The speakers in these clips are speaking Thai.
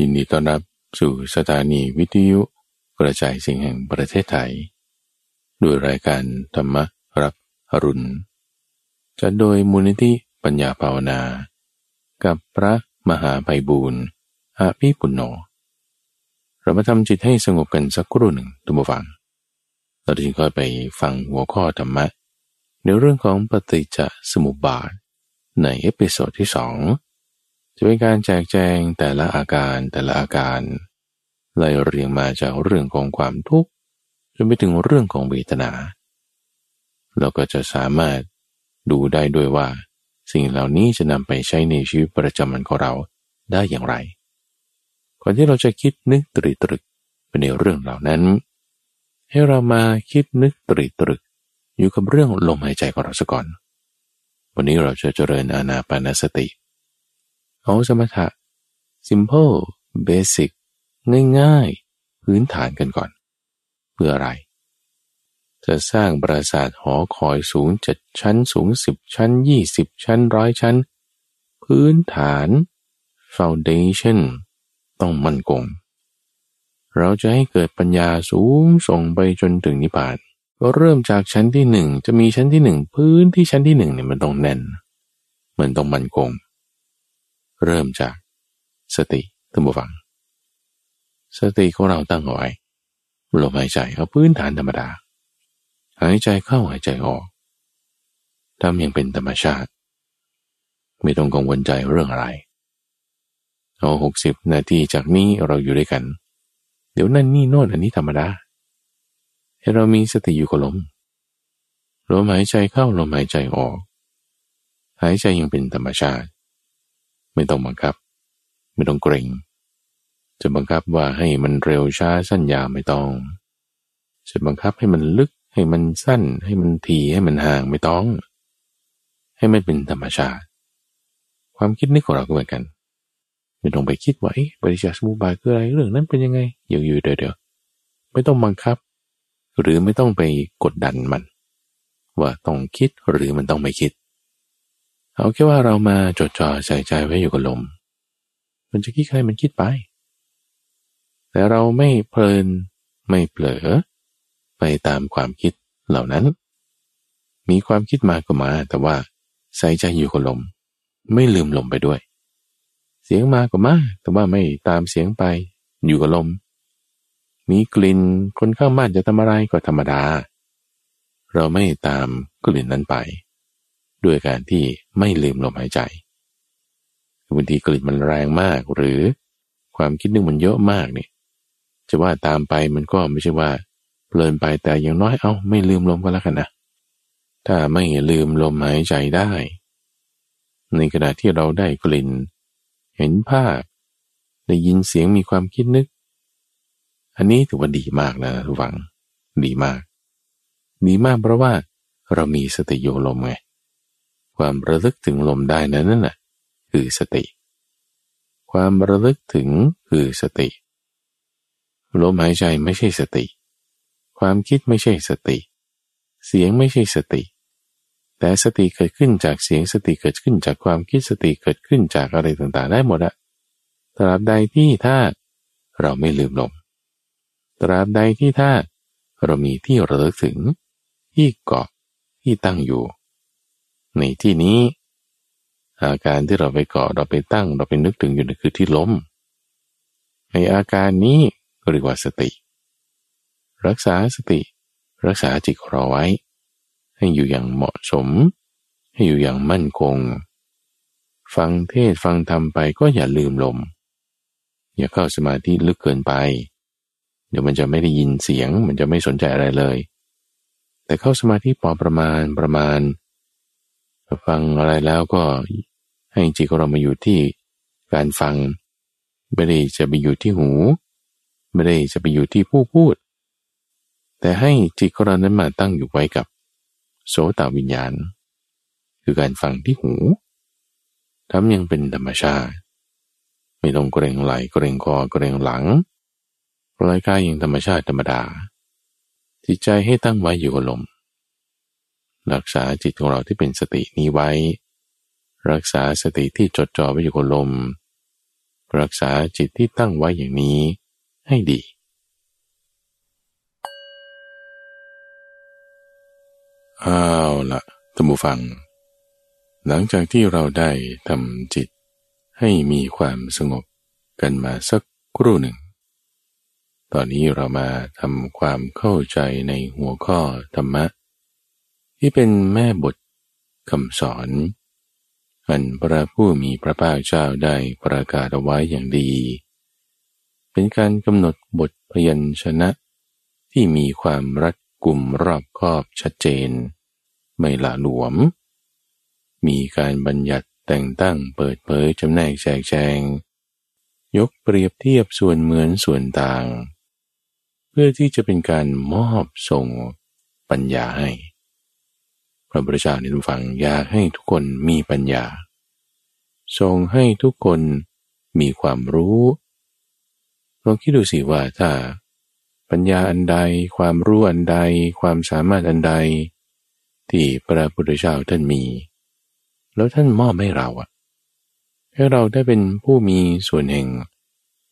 ยินดีต้อนรับสู่สถานีวิทยุกระจายเสียงแห่งประเทศไทย ด้วยรายการธรรมรับอรุณจะโดยมูลนิธิปัญญาภาวนา กับพระมหาไพบูรณ์อาภิปุณโญเรามาทำจิตให้สงบกันสักครู่หนึ่งตุมฟังเราจึงค่อยไปฟังหัวข้อธรรมะ ในเรื่องของปฏิจจสมุปบาท ใน episode ที่สอง จะเป็นการแจกแจงแต่ละอาการแต่ละอาการไล่เรียงมาจากเรื่องของความทุกข์จนไปถึงเรื่องของเวทนา เราก็จะสามารถดูได้ด้วยว่า สิ่งเหล่านี้จะนำไปใช้ในชีวิตประจำวันของเราได้อย่างไร ก่อนที่เราจะคิดนึกตรีตรึกไปในเรื่องเหล่านั้น ให้เรามาคิดนึกตรีตรึก อยู่กับเรื่องลมหายใจของเราสักก่อน วันนี้เราจะเจริญอานาปานสติเอาสมถะ simple basic ง่ายๆ พื้นฐานกันก่อน เพื่ออะไร จะสร้างปราสาทหอคอยสูงเจ็ดชั้นสูงสิบชั้นยี่สิบชั้นร้อยชั้น พื้นฐาน foundation ต้องมั่นคงเราจะให้เกิดปัญญาสูงส่งไปจนถึงนิพพานก็เริ่มจากชั้นที่หนึ่งจะมีชั้นที่หนึ่งพื้นที่ชั้นที่หนึ่งเนี่ยมันต้องแน่น มันต้องมั่นคง เริ่มจากสติตั้งบฟัง สติของเราตั้งเอาไว้ลมหายใจเอาพื้นฐานธรรมดา หายใจเข้าหายใจออกทำอย่างเป็นธรรมชาติ ไม่ต้องกังวลใจเรื่องอะไร เอาหกสิบนาทีจากนี้เราอยู่ด้วยกัน เดี๋ยวนั่นนี่โน่นอันนี้ธรรมดา ให้เรามีสติอยู่กับลมลมหายใจเข้าลมหายใจออก หายใจยังเป็นธรรมชาติ ไม่ต้องบังคับ ไม่ต้องเกรง จะบังคับว่าให้มันเร็วช้าสั้นยาวไม่ต้อง จะบังคับให้มันลึกให้มันสั้น ให้มันทีให้มันห่างไม่ต้อง ให้มันเป็นธรรมชาติ ความคิดนึกของเราก็เหมือนกันไม่ต้องไปคิดว่าบริจาคสมุปบายคืออะไรเรื่องนั้นเป็นยังไงอยู่อยู่เดี๋ยวเดี๋ยวไม่ต้องบังคับ หรือไม่ต้องไปกดดันมัน ว่าต้องคิดหรือมันต้องไม่คิด เอาแค่ว่าเรามาจดจ่อใส่ใจไว้อยู่กับลม มันจะคิดใครมันคิดไป แต่เราไม่เพลินไม่เผลอ ไปตามความคิดเหล่านั้น มีความคิดมาก็มา แต่ว่าใส่ใจอยู่กับลม ไม่ลืมลมไปด้วย เสียงมาก็มา แต่ว่าไม่ตามเสียงไป อยู่กับลม มีกลิ่นคนข้างบ้านจะทำอะไรก็ธรรมดา เราไม่ตามกลิ่นนั้นไป ด้วยการที่ไม่ลืมลมหายใจบางทีกลิ่นมันแรงมากหรือความคิดนึกมันเยอะมากเนี่ยจะว่าตามไปมันก็ไม่ใช่ว่าเพลินไปแต่อย่างน้อยเอ้าไม่ลืมลมก็แล้วกันนะถ้าไม่ลืมลมหายใจได้ ในขณะที่เราได้กลิ่น เห็นภาพ ได้ยินเสียงมีความคิดนึก อันนี้ถือว่าดีมากนะทุกฝัง ดีมาก ดีมากเพราะว่าเรามีสติโยลมไง ความระลึกถึงลมได้นั้นน่ะคือสติ ความระลึกถึงคือสติ ลมหายใจไม่ใช่สติ ความคิดไม่ใช่สติ เสียงไม่ใช่สติ แต่สติเกิดขึ้นจากเสียงสติเกิดขึ้นจากความคิดสติเกิดขึ้นจากอะไรต่างๆ ได้หมดอะตราบใดที่ถ้าเราไม่ลืมลมตราบใดที่ถ้าเรามีที่ระลึกถึง ที่เกาะที่ตั้งอยู่ ในที่นี้อาการที่เราไปเกาะเราไปตั้ง เราไปนึกถึงอยู่นั่นคือที่ล้ม ในอาการนี้เรียกว่าสติ รักษาสติ รักษาจิตเราไว้ ให้อยู่อย่างเหมาะสม ให้อยู่อย่างมั่นคง ฟังเทศฟังธรรมไปก็อย่าลืมลม อย่าเข้าสมาธิลึกเกินไป เดี๋ยวมันจะไม่ได้ยินเสียง มันจะไม่สนใจอะไรเลย แต่เข้าสมาธิพอประมาณประมาณ ฟังอะไรแล้วก็ให้จิตของเรามาอยู่ที่การฟัง ไม่ได้จะไปอยู่ที่หู ไม่ได้จะไปอยู่ที่ผู้พูด แต่ให้จิตของเรานั้นมาตั้งอยู่ไว้กับ โสตวิญญาณ คือการฟังที่หูทำยังเป็นธรรมชาติ ไม่ต้องเกรงไหลเกรงคอเกรงหลังปล่อยกายอย่างธรรมชาติธรรมดาจิตใจให้ตั้งไว้อยู่กับลม รักษาจิตของเราที่เป็นสตินี้ไว้ รักษาสติที่จดจ่อไว้อยู่กับลม รักษาจิตที่ตั้งไว้อย่างนี้ให้ดี อ้าวละท่านผู้ฟัง หลังจากที่เราได้ทำจิตให้มีความสงบกันมาสักครู่หนึ่ง ตอนนี้เรามาทำความเข้าใจในหัวข้อธรรมะ ที่เป็นแม่บทคำสอนอันพระผู้มีพระภาคเจ้าได้ประกาศเอาไว้อย่างดี เป็นการกำหนดบทพยัญชนะ ที่มีความรัดกุมรอบคอบชัดเจน ไม่หละหลวม มีการบัญญัติแต่งตั้งเปิดเผยจำแนกแจกแจง ยกเปรียบเทียบส่วนเหมือนส่วนต่าง เพื่อที่จะเป็นการมอบส่งปัญญาให้ ระพุทธเจ้าในทุกฝังอยากให้ทุกคนมีปัญญา ทรงให้ทุกคนมีความรู้ลองคิดดูสิว่าถ้า ปัญญาอันใด ความรู้อันใด ความสามารถอันใด ที่พระพุทธเจ้าท่านมี แล้วท่านมอบให้เราอะให้เราได้เป็นผู้มีส่วนแห่ง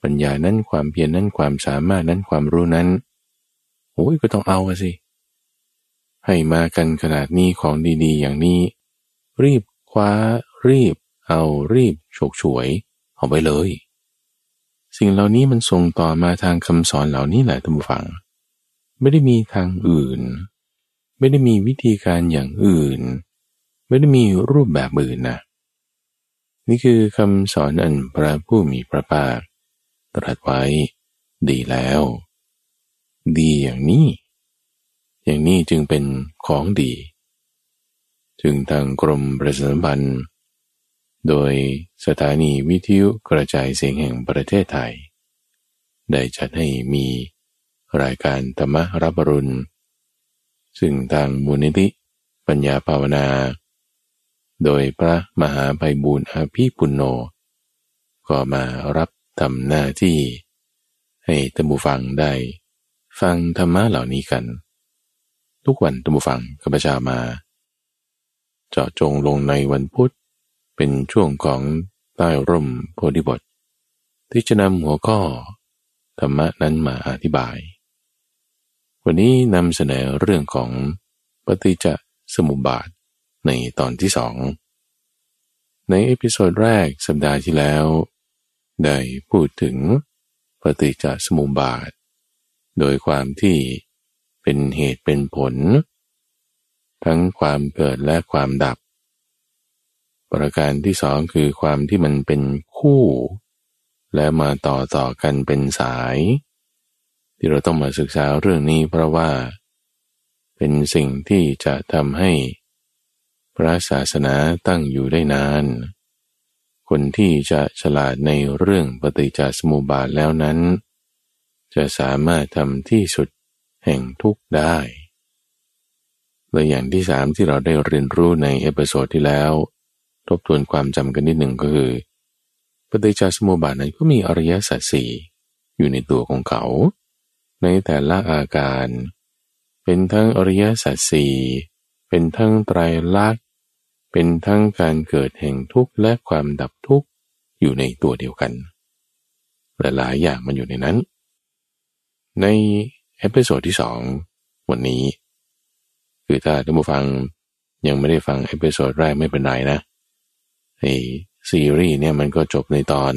ปัญญานั้นความเพียรนั้นความสามารถนั้นความรู้นั้นโอ้ยก็ต้องเอาสิ ให้มากันขนาดนี้ของดีๆ อย่างนี้ รีบคว้า รีบ เอารีบโฉกฉวย เอาไปเลย สิ่งเหล่านี้มันส่งต่อมาทางคำสอนเหล่านี้แหละท่านผู้ฟัง ไม่ได้มีทางอื่น ไม่ได้มีวิธีการอย่างอื่น ไม่ได้มีรูปแบบอื่นนะนี่คือคำสอนอันพระผู้มีพระภาคตรัสไว้ ดีแล้ว ดีอย่างนี้ อย่างนี้จึงเป็นของดี จึงทางกรมประชาสัมพันธ์ โดยสถานีวิทยุกระจายเสียงแห่งประเทศไทย ได้จัดให้มีรายการธรรมรับรุณ ซึ่งทางมูลนิธิปัญญาภาวนา โดยพระมหาไพบูรณ์อาภีปุณโญก็มารับทำหน้าที่ ให้ตัมบูฟังได้ ฟังธรรมะเหล่านี้กัน ทุกวันท่านผู้ฟังข้าพเจ้ามา เจาะจงลงในวันพุธเป็นช่วงของใต้ร่มโพธิบท ที่จะนำหัวข้อ ธรรมะนั้นมาอธิบาย วันนี้นำเสนอเรื่องของปฏิจจสมุปบาทในตอนที่สอง ใน episode แรกสัปดาห์ที่แล้ว ได้พูดถึงปฏิจจสมุปบาท โดยความที่ เป็นเหตุเป็นผล ทั้งความเกิดและความดับ ประการที่สองคือความที่มันเป็นคู่ และมาต่อต่อกันเป็นสาย ที่เราต้องมาศึกษาเรื่องนี้เพราะว่า เป็นสิ่งที่จะทำให้พระศาสนาตั้งอยู่ได้นาน คนที่จะฉลาดในเรื่องปฏิจจสมุปบาทแล้วนั้น จะสามารถทำที่สุด แห่งทุกข์ได้และอย่างที่สามที่เราได้เรียนรู้ใน episode ที่แล้ว ทบทวนความจำกันนิดหนึ่งก็คือปฏิจจสมุปบาทนั้นก็มีอริยสัจสี่อยู่ในตัวของเขา ในแต่ละอาการ เป็นทั้งอริยสัจสี่เป็นทั้งไตรลักษณ์เป็นทั้งการเกิดแห่งทุกข์และความดับทุกข์อยู่ในตัวเดียวกันหลายๆอย่างมันอยู่ในนั้น ใน episode ที่สองวันนี้ คือถ้าท่านผู้ฟังยังไม่ได้ฟัง episode แรกไม่เป็นไรนะไอซีรีส์เนี่ยมันก็จบในตอน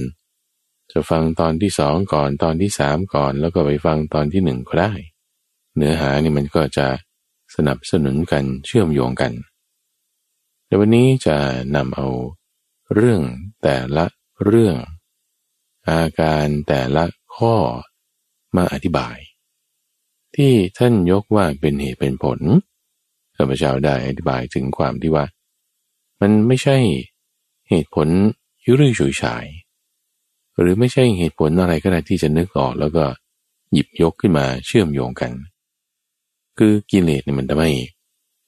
จะฟังตอนที่สองก่อนตอนที่สามก่อน แล้วก็ไปฟังตอนที่หนึ่งก็ได้ เนื้อหานี่มันก็จะสนับสนุนกันเชื่อมโยงกัน แต่วันนี้จะนำเอาเรื่องแต่ละเรื่อง อาการแต่ละข้อมาอธิบาย ที่ท่านยกว่าเป็นเหตุเป็นผลข้าพเจ้าได้อธิบายถึงความที่ว่า มันไม่ใช่เหตุผลยุรุ่ยฉุยฉาย หรือไม่ใช่เหตุผลอะไรก็ได้ที่จะนึกออกแล้วก็หยิบยกขึ้นมาเชื่อมโยงกัน คือกิเลสเนี่ยมันทำให้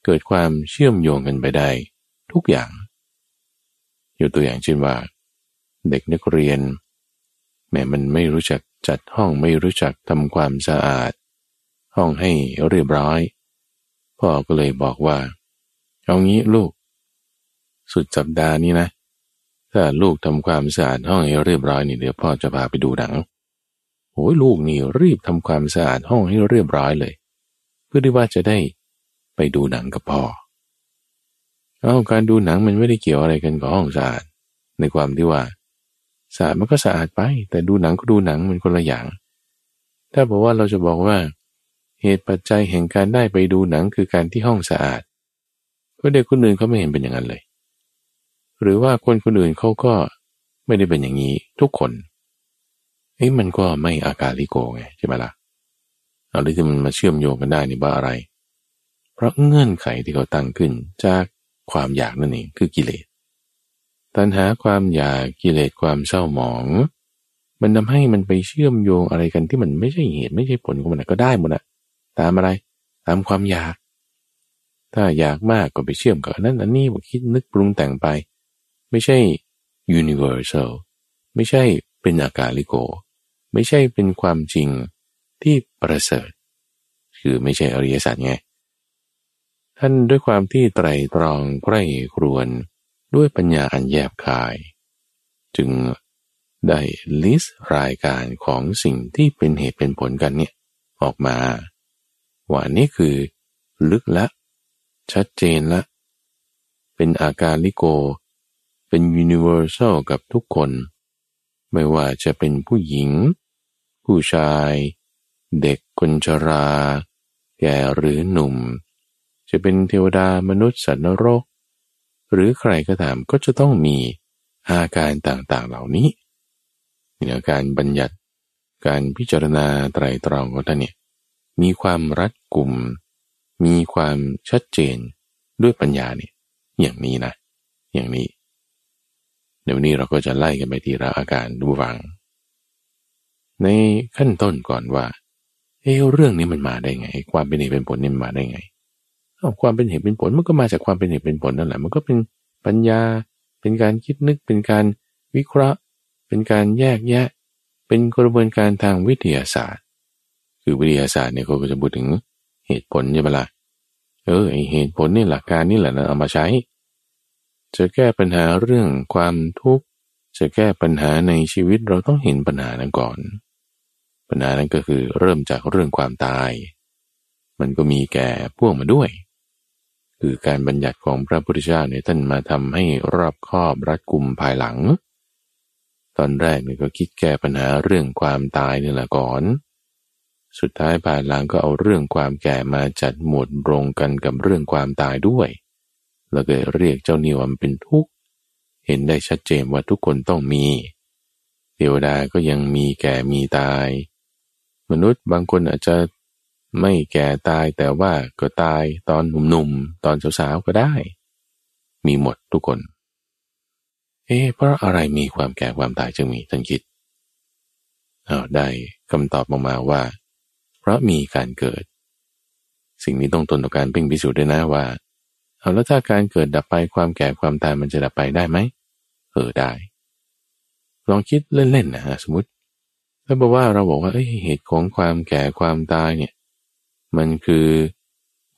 เกิดความเชื่อมโยงกันไปได้ ทุกอย่างยกตัวอย่างเช่นว่า เด็กนักเรียน แม้มันไม่รู้จักจัดห้องไม่รู้จักทำความสะอาด ห้องให้เรียบร้อย พ่อก็เลยบอกว่า เอางี้ลูก สุดสัปดาห์นี้นะ ถ้าลูกทำความสะอาดห้องให้เรียบร้อยนี่เดี๋ยวพ่อจะพาไปดูหนังโอ้ยลูกนี่รีบทำความสะอาดห้องให้เรียบร้อยเลย เพื่อที่ว่าจะได้ไปดูหนังกับพ่อเอาการดูหนังมันไม่ได้เกี่ยวอะไรกันกับห้องสะอาดในความที่ว่าสะอาดมันก็สะอาดไป แต่ดูหนังก็ดูหนังมันคนละอย่าง ถ้าบอกว่าเราจะบอกว่า เหตุปัจจัยแห่งการได้ไปดูหนังคือการที่ห้องสะอาดก็เด็กคนอื่นเขาไม่เห็นเป็นอย่างนั้นเลย หรือว่าคนคนอื่นเขาก็ไม่ได้เป็นอย่างนี้ทุกคนเอ้มันก็ไม่อาการลิโกไงใช่ไหมละ่ะเอาที่มันมาเชื่อมโยงกันได้นี่ว่าอะไร เพราะเงื่อนไขที่เขาตั้งขึ้นจากความอยากนั่นเองคือกิเลส ตัณหาความอยากกิเลสความเศร้าหมอง มันทาให้มันไปเชื่อมโยงอะไรกันที่มันไม่ใช่เหตุไม่ใช่ผลของมันก็ได้หมดอะ ตามอะไร ตามความอยาก ถ้าอยากมากก็ไปเชื่อมกับนั้นอันนี้คิดนึกปรุงแต่งไป ไม่ใช่ universal ไม่ใช่เป็นอากาลิโก ไม่ใช่เป็นความจริงที่ประเสริฐ คือไม่ใช่อริยสัจไง ท่านด้วยความที่ไตรตรองใคร่ครวนด้วยปัญญาอันแยบคาย จึงได้ลิสต์รายการของสิ่งที่เป็นเหตุเป็นผลกันเนี่ย ออกมา ว่านี่คือลึกละ ชัดเจนละ เป็นอาการลิโก เป็นยูนิเวอร์แซลกับทุกคน ไม่ว่าจะเป็นผู้หญิง ผู้ชาย เด็กคนชรา แก่หรือหนุ่ม จะเป็นเทวดามนุษย์สัตว์นรก หรือใครก็ตามก็จะต้องมีอาการต่างๆเหล่านี้ในการบัญญัติการพิจารณาไตรตรองของท่านเนี่ย มีความรัดกุม มีความชัดเจนด้วยปัญญาเนี่ยอย่างนี้นะ อย่างนี้ เดี๋ยวนี้เราก็จะไล่กันไปทีละอาการดูฟัง ในขั้นต้นก่อนว่า เออเรื่องนี้มันมาได้ไง ความเป็นเหตุเป็นผลนี่มันมาได้ไงเอาความเป็นเหตุเป็นผลมันก็มาจากความเป็นเหตุเป็นผลนั่นแหละ มันก็เป็นปัญญา เป็นการคิดนึก เป็นการวิเคราะห์ เป็นการแยกแยะ เป็นกระบวนการทางวิทยาศาสตร์ คือวิทยาศาสตร์เนี่ยเขาก็จะพูดถึงเหตุผลใช่ไหมละ่ะเออไอเหตุผลนี่หลักการนี่แหละนะเอามาใช้ จะแก้ปัญหาเรื่องความทุกข์จะแก้ปัญหาในชีวิตเราต้องเห็นปัญหานั้นก่อน ปัญหานั้นก็คือเริ่มจากเรื่องความตาย มันก็มีแก่พ่วงมาด้วย คือการบัญญัติของพระพุทธเจ้าเนี่ยท่านมาทำให้รอบคอบรัดกุมภายหลัง ตอนแรกเนี่ยก็คิดแก้ปัญหาเรื่องความตายนี่แหละก่อน สุดท้ายภายหลังก็เอาเรื่องความแก่มาจัดหมวดตรงกันกับเรื่องความตายด้วย แล้วก็เรียกเจ้านิวมเป็นทุกข์เห็นได้ชัดเจนว่าทุกคนต้องมี เทวดาก็ยังมีแก่มีตาย มนุษย์บางคนอาจจะไม่แก่ตายแต่ว่าก็ตายตอนหนุ่มๆตอนสาวๆก็ได้ มีหมดทุกคน เอ๊เพราะอะไรมีความแก่ความตายจึงมีท่านคิดเอาได้คำตอบออกมาว่า ราะมีการเกิด สิ่งนี้ต้องตนต่อการเพ่งพิสูจน์ด้วยนะว่า เอาแล้วถ้าการเกิดดับไปความแก่ความตายมันจะดับไปได้ไหมเออได้ ลองคิดเล่นๆนะฮะสมมติ ถ้าบอกว่าเราบอกว่าเเหตุของความแก่ความตายเนี่ย มันคือ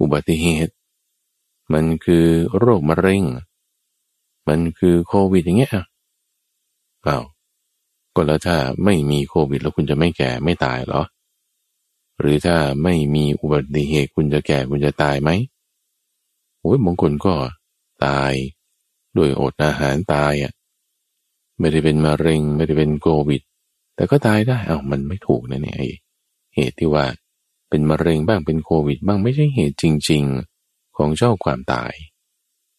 อุบัติเหตุ มันคือโรคมะเร็ง มันคือโควิดอย่างเงี้ยเปล่าก็แล้วถ้าไม่มีโควิดแล้วคุณจะไม่แก่ไม่ตายเหรอ หรือถ้าไม่มีอุบัติเหตุคุณจะแก่คุณจะตายไหมโอ้ยบางคนก็ตายด้วยอดอาหารตายอะไม่ได้เป็นมะเร็งไม่ได้เป็นโควิด แต่ก็ตายได้เอา้ามันไม่ถูกนะเนี่ยเหตุที่ว่าเป็นมะเร็งบ้างเป็นโควิด บ้างไม่ใช่เหตุจริง ๆของเจ้าความตาย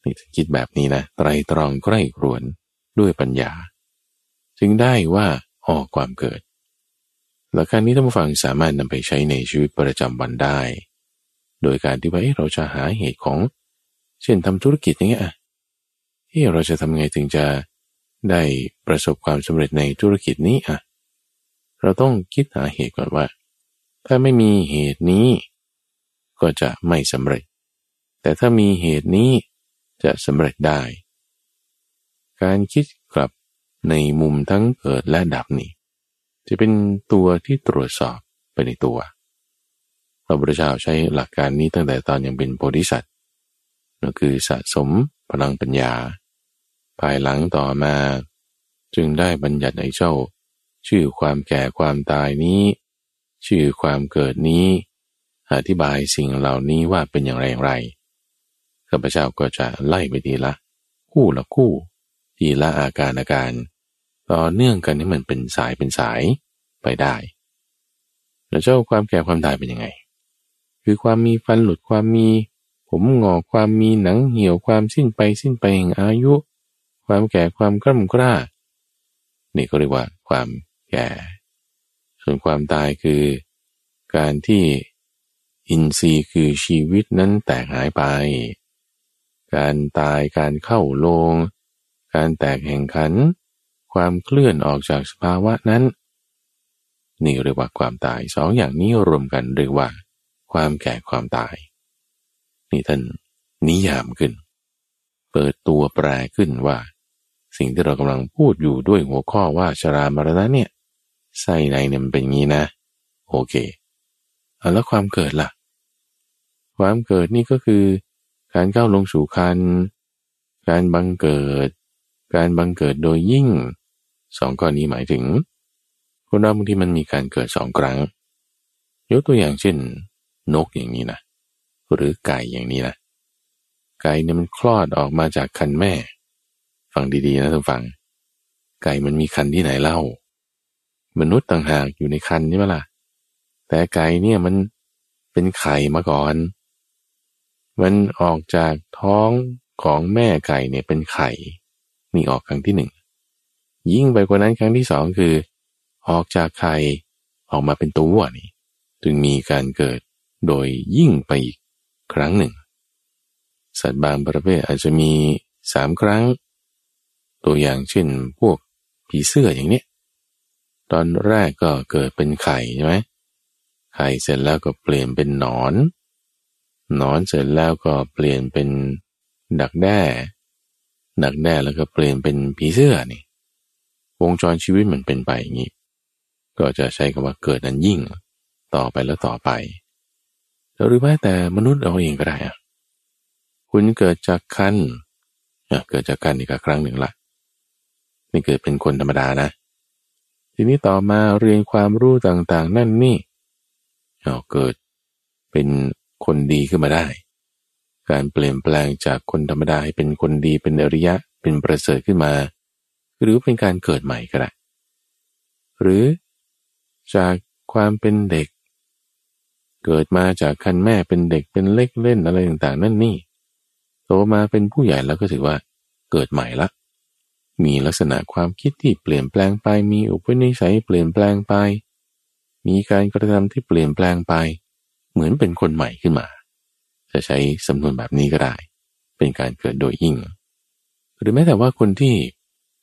นี่คิดแบบนี้นะไตรตรองใกล้ครวนด้วยปัญญา จึงได้ว่าออกความเกิด หลักการนี้ท่านผู้ฟังสามารถนำไปใช้ในชีวิตประจำวันได้ โดยการที่ว่าเราจะหาเหตุของ เช่นทำธุรกิจอย่างเงี้ยเฮ้เราจะทำไงถึงจะได้ประสบความสำเร็จในธุรกิจนี้อะ เราต้องคิดหาเหตุก่อนว่า ถ้าไม่มีเหตุนี้ ก็จะไม่สำเร็จ แต่ถ้ามีเหตุนี้จะสำเร็จได้ การคิดกลับในมุมทั้งเกิดและดับนี่ จะเป็นตัวที่ตรวจสอบไปในตัว พระพุทธเจ้าใช้หลักการนี้ตั้งแต่ตอนยังเป็นโพธิสัตว์นั่นคือสะสมพลังปัญญาภภายหลังต่อมา จึงได้บัญญัติไอ้เจ้า ชื่อความแก่ความตายนี้ ชื่อความเกิดนี้ อธิบายสิ่งเหล่านี้ว่าเป็นอย่างไรอย่างไรข้าพเจ้าก็จะไล่ไปทีละ คู่ละคู่ทีละอาการอาการ ต่อเนื่องกันให้มันเป็นสายเป็นสายไปได้ แล้วเจ้าความแก่ความตายเป็นยังไง คือความมีฟันหลุดความมี ผมงอกความมีหนังเหี่ยวความสิ้นไปสิ้นไปแห่งอายุ ความแก่ความกล้ำกล้า นี่ก็เรียกว่าความแก่ ส่วนความตายคือการที่อินทรีย์คือชีวิตนั้นแตกหายไป การตายการเข้าโลง การแตกแห่งขัน ความเคลื่อนออกจากสภาวะนั้น นี่เรียกว่าความตายสองอย่างนี้รวมกันเรียกว่า ความแก่ความตาย นี่ท่านนิยามขึ้น เปิดตัวแปลขึ้นว่า สิ่งที่เรากำลังพูดอยู่ด้วยหัวข้อว่าชรามรณะเนี่ยไส้ในเนี่ยมันเป็นงี้นะ โอเคอแล้วความเกิดละ่ะ ความเกิดนี่ก็คือการก้าวลงสู่คัน การบังเกิด การบังเกิดโดยยิ่ง สองก้อนี้หมายถึงคนเราบางทีมันมีการเกิดสองครั้ง ยกตัวอย่างเช่น นกอย่างนี้นะ หรือไก่อย่างนี้นะไก่เนี่ยมันคลอดออกมาจากคันแม่ ฟังดีๆนะท่านฟัง ไก่มันมีคันที่ไหนเล่า มนุษย์ต่างหากอยู่ในคันใช่ไหมล่ะ แต่ไก่เนี่ยมันเป็นไข่มาก่อน มันออกจากท้องของแม่ไก่เนี่ยเป็นไข่ นี่ออกครั้งที่หนึ่ง ยิ่งไปกว่านั้นครั้งที่สองคือ ออกจากไข่ออกมาเป็นตัวนี่จึงมีการเกิดโดยยิ่งไปอีกครั้งหนึ่ง สัตว์บางประเภทอาจจะมีสามครั้ง ตัวอย่างเช่นพวกผีเสื้ออย่างนี้ยตอนแรกก็เกิดเป็นไข่ใช่ไหมไข่เสร็จแล้วก็เปลี่ยนเป็นหนอน หนอนเสร็จแล้วก็เปลี่ยนเป็นดักแด้ ดักแด้แล้วก็เปลี่ยนเป็นผีเสื้อนี่ วงจรชีวิตมันเป็นไปอย่างนี้ ก็จะใช้คำว่าเกิดนั้นยิ่ง ต่อไปแล้วต่อไป หรือแม้แต่มนุษย์เราเองก็ได้อะคุณเกิดจากคันเกิดจากกันอีกครั้งหนึ่งละนี่เกิดเป็นคนธรรมดานะ ทีนี้ต่อมาเรียนความรู้ต่างๆ นั่นนี่เอาเกิดเป็นคนดีขึ้นมาได้ การเปลี่ยนแปลงจากคนธรรมดาให้เป็นคนดีเป็นอริยะเป็นประเสริฐขึ้นมา หรือเป็นการเกิดใหม่ก็ได้ หรือจากความเป็นเด็ก เกิดมาจากคันแม่เป็นเด็กเป็นเล็กเล่นอะไรต่างๆ นั่นนี่ โตมาเป็นผู้ใหญ่แล้วก็ถือว่าเกิดใหม่ละ มีลักษณะความคิดที่เปลี่ยนแปลงไป มีอุปนิสัยเปลี่ยนแปลงไป มีการกระทำที่เปลี่ยนแปลงไป เหมือนเป็นคนใหม่ขึ้นมา จะใช้สำนวนแบบนี้ก็ได้ เป็นการเกิดโดยยิ่ง หรือแม้แต่ว่าคนที่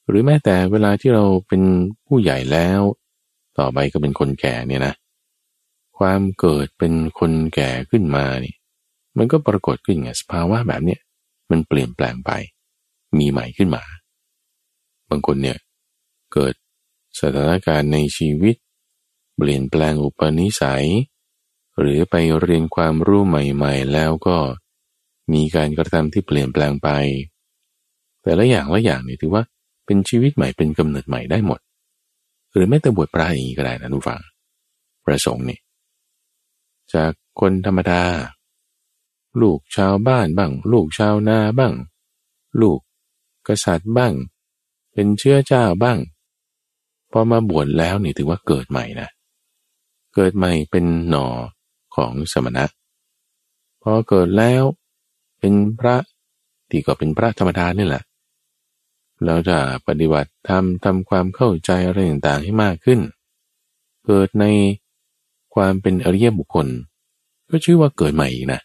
หรือแม้แต่เวลาที่เราเป็นผู้ใหญ่แล้ว ต่อไปก็เป็นคนแก่เนี่ยนะ ความเกิดเป็นคนแก่ขึ้นมานี่ มันก็ปรากฏขึ้นไงสภาวะแบบเนี้ยมันเปลี่ยนแปลงไป มีใหม่ขึ้นมา บางคนเนี่ย เกิดสถานการณ์ในชีวิต เปลี่ยนแปลงอุปนิสัย หรือไปเรียนความรู้ใหม่ๆ แล้วก็มีการกระทำที่เปลี่ยนแปลงไป แต่ละอย่างละอย่างเนี่ยถือว่า เป็นชีวิตใหม่เป็นกำเนิดใหม่ได้หมด หรือแม้แต่บวชพระอย่างนี้ก็ได้นะทุกฝัง ประสงค์นี่จากคนธรรมดา ลูกชาวบ้านบ้าง ลูกชาวนาบ้าง ลูกกษัตริย์บ้าง เป็นเชื้อเจ้าบ้างพอมาบวชแล้วนี่ถือว่าเกิดใหม่นะ เกิดใหม่เป็นหน่อของสมณะพอเกิดแล้วเป็นพระที่ก็เป็นพระธรรมดานี่แหละ เราจะปฏิบัติทำทำความเข้าใจอะไรต่างๆให้มากขึ้น เกิดในความเป็นอริยบุคคล ก็ชื่อว่าเกิดใหม่อีกนะ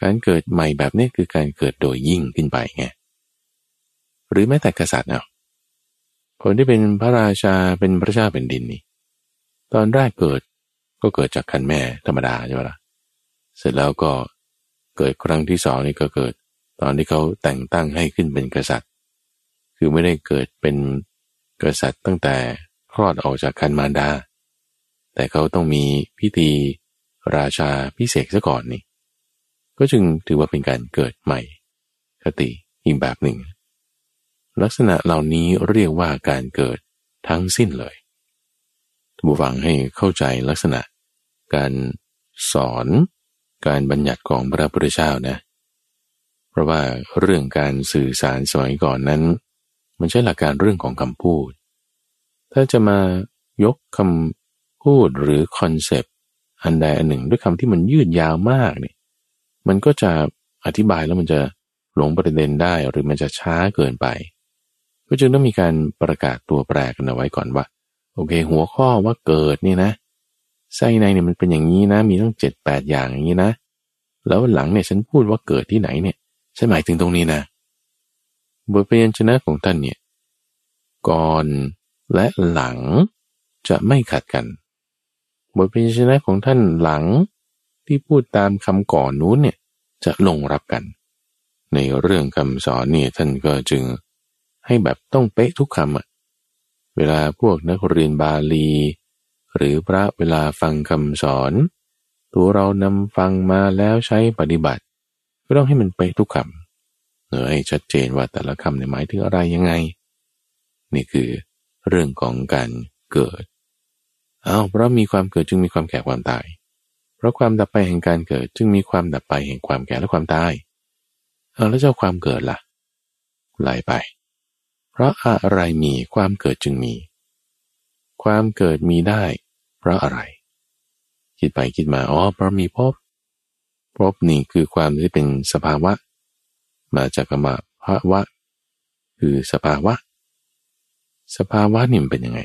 การเกิดใหม่แบบนี้คือการเกิดโดยยิ่งขึ้นไปไงหรือแม้แต่กษัตริย์เอาคนที่เป็นพระราชาเป็นพระเจ้าเป็นดินนี่ตอนแรกเกิดก็เกิดจากคันแม่ธรรมดาใช่ไหมละ่ะเสร็จแล้วก็เกิดครั้งที่สองนี่ก็เกิด ตอนที่เขาแต่งตั้งให้ขึ้นเป็นกษัตริย์ คือไม่ได้เกิดเป็นกษัตริย์ตั้งแต่คลอดออกจากคันมารดา แต่เขาต้องมีพิธีราชาพิเศษซะก่อนนี่ ก็จึงถือว่าเป็นการเกิดใหม่คติอีกแบบหนึ่ง ลักษณะเหล่านี้เรียกว่าการเกิดทั้งสิ้นเลยบูฟังให้เข้าใจลักษณะ การสอนการบัญญัติของพระพุทธเจ้านะ เพราะว่าเรื่องการสื่อสารสมัยก่อนนั้น มันใช่หลักการเรื่องของคำพูด ถ้าจะมายกคำพูดหรือคอนเซปต์อันใดอันหนึ่ง ด้วยคำที่มันยืดยาวมากเนี่ย มันก็จะอธิบายแล้วมันจะหลงประเด็นได้หรือมันจะช้าเกินไป ก็จึงต้องมีการประกาศตัวแปรกันเอาไว้ก่อนว่า โอเค หัวข้อว่าเกิดนี่นะไส้ในเนี่ยมันเป็นอย่างนี้นะ มีตั้งเจ็ดแปดอย่างอย่างนี้นะ แล้วหลังเนี่ยฉันพูดว่าเกิดที่ไหนเนี่ยฉันหมายถึงตรงนี้นะ บทเรียนชนะของท่านเนี่ยก่อนและหลังจะไม่ขัดกัน บทเรียนชนะของท่านหลังที่พูดตามคำก่อนนู้นเนี่ยจะลงรับกัน ในเรื่องคำสอนเนี่ยท่านก็จึงให้แบบต้องเป๊ะทุกคำอะเวลาพวกนักเรียนบาลี หรือพระเวลาฟังคำสอน ตัวเรานำฟังมาแล้วใช้ปฏิบัติ ก็ต้องให้มันไปทุกคำ เออให้ชัดเจนว่าแต่ละคำในหมายถึงอะไรยังไง นี่คือเรื่องของการเกิดเอาเพราะมีความเกิดจึงมีความแก่ความตาย เพราะความดับไปแห่งการเกิด จึงมีความดับไปแห่งความแก่และความตายเอาแล้วเจ้าความเกิดละ่ะไหลไป เพราะอะไรมีความเกิดจึงมี ความเกิดมีได้ เพราะอะไร คิดไปคิดมาอ๋อเพราะมีภพภพนี่คือความที่เป็นสภาวะ มาจากคำว่าภาวะ คือสภาวะ สภาวะนี่มันเป็นยังไง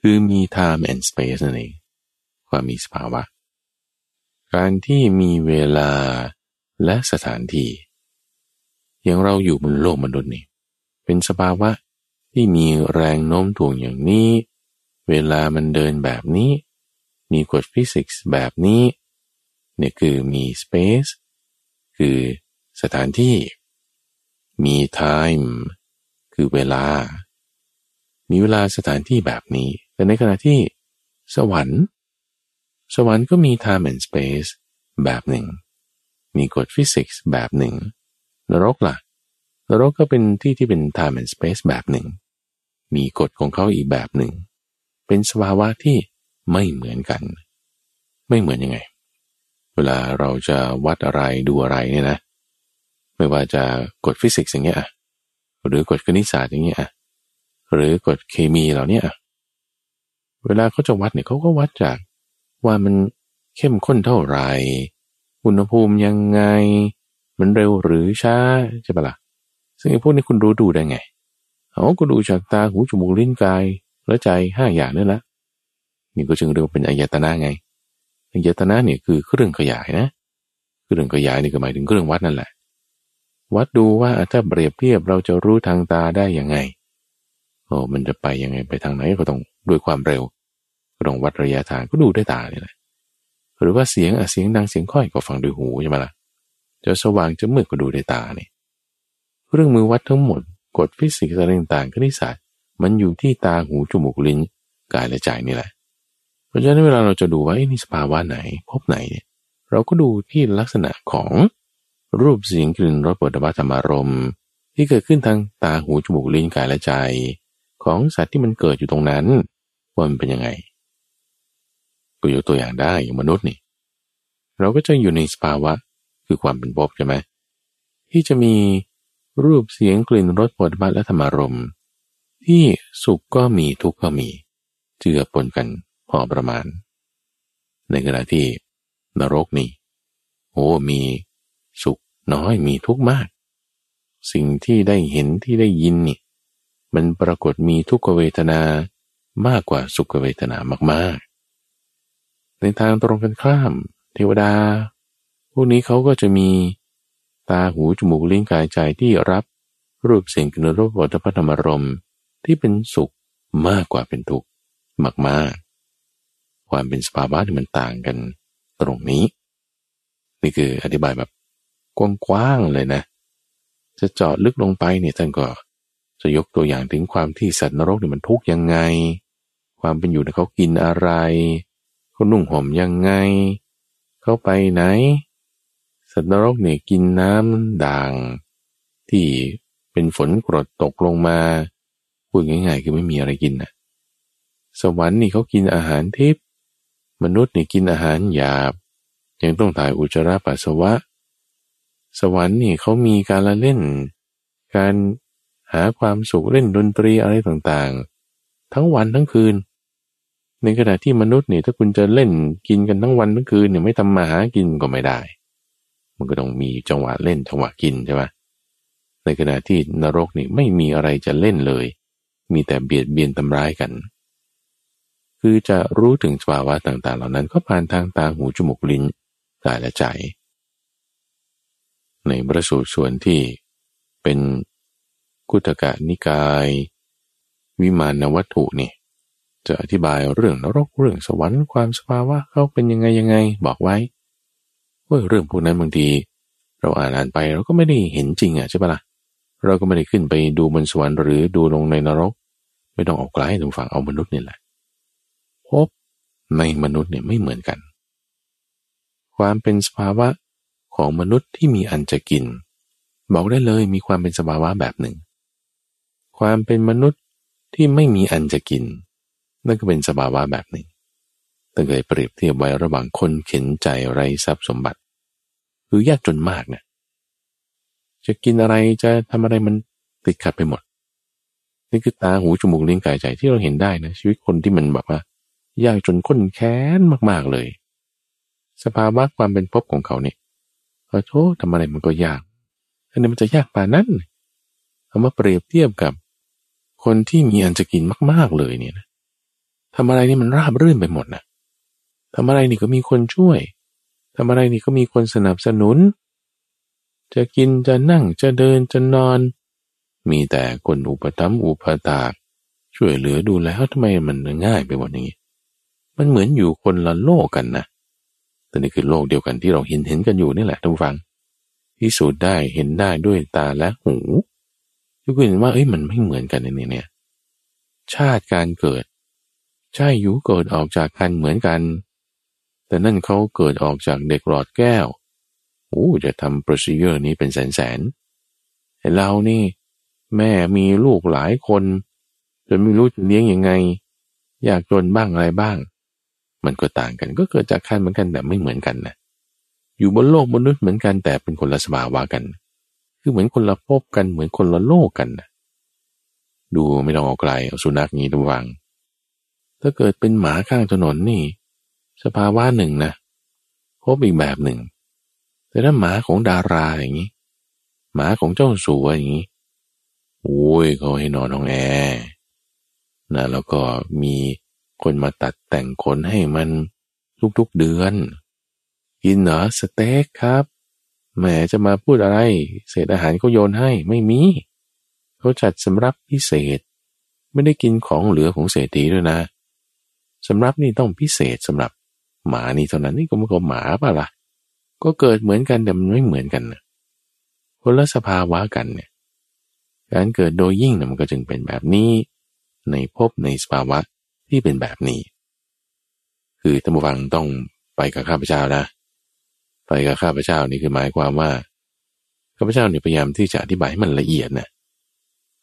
คือมี time and space นั่นเองความมีสภาวะ การที่มีเวลาและสถานที่ อย่างเราอยู่บนโลกมนุษย์นี่เป็นสภาวะที่มีแรงโน้มถ่วงอย่างนี้ เวลามันเดินแบบนี้ มีกฎฟิสิกส์แบบนี้ เนี่ยคือมี space คือ สถานที่ มี time คือเวลา มีเวลาสถานที่แบบนี้ แต่ในขณะที่ สวรรค์ สวรรค์ก็มี time and space แบบหนึ่ง มีกฎฟิสิกส์แบบหนึ่ง นรกล่ะ นรกก็เป็นที่ที่เป็น time and space แบบหนึ่ง มีกฎของเขาอีกแบบหนึ่ง เป็นสภาวะที่ไม่เหมือนกัน ไม่เหมือนยังไง เวลาเราจะวัดอะไรดูอะไรเนี่ยนะ ไม่ว่าจะกฎฟิสิกส์อย่างเงี้ยหรือกฎคณิตศาสตร์อย่างเงี้ยหรือกฎเคมีเหล่านี้เวลาเขาจะวัดเนี่ยเขาก็วัดจากว่ามันเข้มข้นเท่าไหร่ อุณหภูมิยังไง มันเร็วหรือช้าใช่ปะละ่ะซึ่งไอ้พวกนี้คุณรู้ดูได้ไงเขาก็ดูจากตาหูจมูกลิ้นกายและใจห้าอย่างนั่นแหละนี่ก็จึงเรียกว่าเป็นอายตนะไงอายตนะเนี่ยคือเครื่องขยายนะ เครื่องขยายนี่ก็หมายถึงเครื่องวัดนั่นแหละ วัดดูว่าถ้าเปรียบเทียบเราจะรู้ทางตาได้ยังไงโอ้มันจะไปยังไงไปทางไหนก็ต้องด้วยความเร็วก็ต้องวัดระยะทางก็ดูด้วยตาเนี่ยแหละหรือว่าเสียงอะเสียงดังเสียงค่อยก็ฟังด้วยหูใช่ไหมล่ะจะสว่างจะมืดก็ดูด้วยตาเนี่ยเรื่องมือวัดทั้งหมดกฎฟิสิกส์อะไรต่างๆคณิตศาสตร์มันอยู่ที่ตาหูจมูกลิ้นกายและใจนี่แหละ เพราะฉะนั้นเวลาเราจะดูว่านี่สภาวะไหนพบไหนเนี่ยเราก็ดูที่ลักษณะของ รูปเสียงกลิ่นรสปุถะธรรมารมณ์ที่เกิดขึ้นทางตาหูจมูกลิ้นกายและใจ ของสัตว์ที่มันเกิดอยู่ตรงนั้นว่ามันเป็นยังไงก็ยกตัวอย่างได้อย่างมนุษย์นี่ เราก็จะอยู่ในสภาวะคือความเป็นภพใช่ไหมที่จะมีรูปเสียงกลิ่นรสผลบัตและธรรมารมณ์ที่สุขก็มีทุกข์ก็มี เจือปนกันพอประมาณ ในขณะที่นรกนี่โอ้มีสุข น้อยมีทุกข์มาก สิ่งที่ได้เห็นที่ได้ยินนี่มันปรากฏมีทุกขเวทนามากกว่าสุขเวทนามากๆ ในทางตรงกันข้าม เทวดา พวกนี้เขาก็จะมีตาหูจมูกลิ้นกายใจที่รับรูปเสียงกลิ่นรสวัฏพธรรมรมที่เป็นสุขมากกว่าเป็นทุกข์มากมากความเป็นสภาวะที่มันต่างกันตรงนี้ นี่คืออธิบายแบบ กว้างๆเลยนะ จะเจาะลึกลงไปเนี่ยท่านก็จะยกตัวอย่างถึงความที่สัตว์นรกเนี่ยมันทุกข์ยังไง ความเป็นอยู่เนี่ยเขากินอะไร เขานุ่งห่มยังไง เขาไปไหน สัตว์นรกเนี่ยกินน้ำด่าง ที่เป็นฝนกรดตกลงมา พูดง่ายๆ คือไม่มีอะไรกินนะสวรรค์นี่เขากินอาหารทิพย์มนุษย์นี่กินอาหารหยาบ ยังต้องถ่ายอุจจาระปัสสาวะ สวรรค์นี่เขามีการละเล่น การหาความสุขเล่นดนตรีอะไรต่างๆ ทั้งวันทั้งคืน ในขณะที่มนุษย์นี่ถ้าคุณจะเล่นกินกันทั้งวันทั้งคืนเนี่ยไม่ทำมาหากินก็ไม่ได้ มันก็ต้องมีจังหวะเล่นจังหวะกินใช่ไหมในขณะที่นรกนี่ไม่มีอะไรจะเล่นเลย มีแต่เบียดเบียนทำร้ายกัน คือจะรู้ถึงสภาวะต่างๆ เหล่านั้นก็ผ่านทางตาหูจมูกลิ้นกายและใจ ในบรสูตรส่วนที่เป็นกุตกะนิกาย วิมานวัตถุนี่จะอธิบายเรื่องนรกเรื่องสวรรค์ความสภาวะเขาเป็นยังไงยังไงบอกไว้ว่าเรื่องพวกนั้นบางทีเราอ่านอ่านไปเราก็ไม่ได้เห็นจริงอะใช่ปะละ่ะเราก็ไม่ได้ขึ้นไปดูบนสวรรค์หรือดูลงในนรก ไม่ต้องออกไกลตรงฝั่งเอามนุษย์นี่แหละพบในมนุษย์เนี่ยไม่เหมือนกัน ความเป็นสภาวะ ของมนุษย์ที่มีอันจะกิน บอกได้เลยมีความเป็นสภาวะแบบหนึ่ง ความเป็นมนุษย์ที่ไม่มีอันจะกิน นั่นก็เป็นสภาวะแบบหนึ่งตั้งแต่เปรียบเทียบไว้ระหว่างคนเข็นใจไร้ทรัพย์สมบัติคือยากจนมากเนะจะกินอะไรจะทำอะไรมันติดขัดไปหมด นี่คือตาหูจมูกลิ้นกายใจที่เราเห็นได้นะชีวิตคนที่มันแบบว่ายากจนข้นแค้นมากๆเลย สภาวะความเป็นภพของเขาเนี่ย ขอโทษทำอะไรมันก็ยากอันนี้มันจะยากป่านั้นเอามาเปรียบเทียบกับ คนที่มีอันจะกินมาก ๆเลยเนี่ยนะทำอะไรนี่มันราบรื่นไปหมดนะทำอะไรนี่ก็มีคนช่วยทำอะไรนี่ก็มีคนสนับสนุน จะกินจะนั่งจะเดินจะนอน มีแต่คนอุปถัมภ์อุปถากช่วยเหลือดูแลทำไมมันง่ายไปหมดอย่างนี้ มันเหมือนอยู่คนละโลกกันนะ แต่นี่คือโลกเดียวกันที่เราเห็นเห็นกันอยู่นี่แหละท่านฟังพิสูจน์ได้เห็นได้ด้วยตาและหูทุกคนเห็นว่าเอ้ยมันไม่เหมือนกันในนี้เนี่ย ชาติการเกิด ใช่อยู่เกิดออกจากกันเหมือนกัน แต่นั่นเขาเกิดออกจากเด็กหลอดแก้วโอ้จะทำโปรซีเจอร์นี้เป็นแสนแสนเรานี่ แม่มีลูกหลายคนจนไม่รู้จะเลี้ยงยังไง อยากจนบ้างอะไรบ้าง มันก็ต่างกัน ก็เกิดจากขั้นเหมือนกันแต่ไม่เหมือนกันนะอยู่บนโลกมนุษย์เหมือนกันแต่เป็นคนละสภาวะกัน คือเหมือนคนละภพกันเหมือนคนละโลกกันนะดูไม่ต้องเอาไกลเอาสุนัขนี้ระวัง ถ้าเกิดเป็นหมาข้างถนนนี่ สภาวะหนึ่งนะพบอีกแบบหนึ่ง แต่ถ้าหมาของดาราอย่างนี้ หมาของเจ้าสัวอย่างนี้โอ้ยเขาให้นอนห้องแอร์นะแล้วก็มี คนมาตัดแต่งขนให้มันทุกๆเดือน กินเหรอสเต็กครับแหมจะมาพูดอะไร เศษอาหารเขาโยนให้ไม่มีเขาจัดสำรับพิเศษ ไม่ได้กินของเหลือของเศรษฐีด้วยนะสำรับนี่ต้องพิเศษสำหรับหมานี่เท่านั้นนี่ก็มันก็หมาป่ะล่ะ ก็เกิดเหมือนกันแต่มันไม่เหมือนกันนะคนละสภาวะกันเนี่ยการเกิดโดยยิ่งนะมันก็จึงเป็นแบบนี้ ในภพในสภาวะ ที่เป็นแบบนี้ คือท่านผู้ฟังต้องไปกับข้าพเจ้านะ ไปกับข้าพเจ้านี่คือหมายความว่าข้าพเจ้าเนี่ยพยายามที่จะอธิบายให้มันละเอียดนะ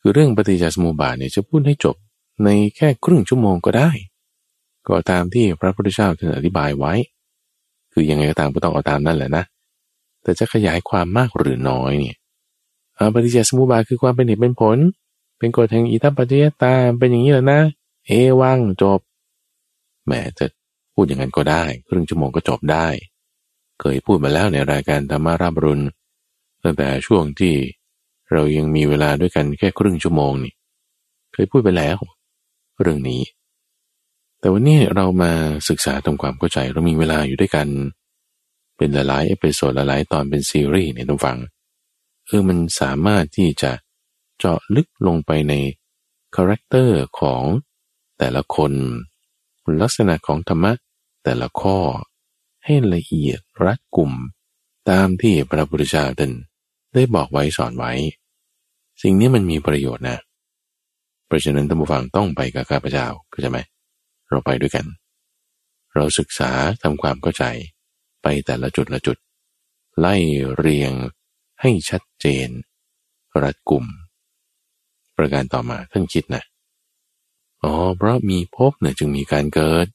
คือเรื่องปฏิจจสมุปบาทเนี่ยจะพูดให้จบในแค่ครึ่งชั่วโมงก็ได้ ก็ตามที่พระพุทธเจ้าท่านอธิบายไว้ คือยังไงก็ตามก็ต้องเอาตามนั่นแหละนะ แต่จะขยายความมากหรือน้อยเนี่ยปฏิจจสมุปบาทคือความเป็นเหตุเป็นผล เป็นกฎแห่งอิทัปปัจจยตาเป็นอย่างนี้แหละนะ เอวังจบ แม้จะพูดอย่างนั้นก็ได้ ครึ่งชั่วโมงก็จบได้ เคยพูดมาแล้วในรายการธรรมาราบรุนตั้งแต่ช่วงที่เรายังมีเวลาด้วยกันแค่ครึ่งชั่วโมงนี่ เคยพูดไปแล้ว เรื่องนี้ แต่วันนี้เรามาศึกษาทำความเข้าใจเรามีเวลาอยู่ด้วยกัน เป็นหลายๆ episode หลายๆตอนเป็นซีรีส์เนี่ยต้องฟังเออมันสามารถที่จะเจาะลึกลงไปใน character ของ แต่ละคน ลักษณะของธรรมะแต่ละข้อให้ละเอียดรัดกลุ่มตามที่พระพุทธเจ้าท่านได้บอกไว้สอนไว้ สิ่งนี้มันมีประโยชน์นะ เพราะฉะนั้นท่านผู้ฟังต้องไปกับข้าพเจ้าเข้าใจไหมเราไปด้วยกัน เราศึกษาทำความเข้าใจไปแต่ละจุดละจุด ไล่เรียงให้ชัดเจน รัดกลุ่มประการต่อมาท่านคิดนะ อ๋อเพราะมีภพเนี่ยจึงมีการเกิด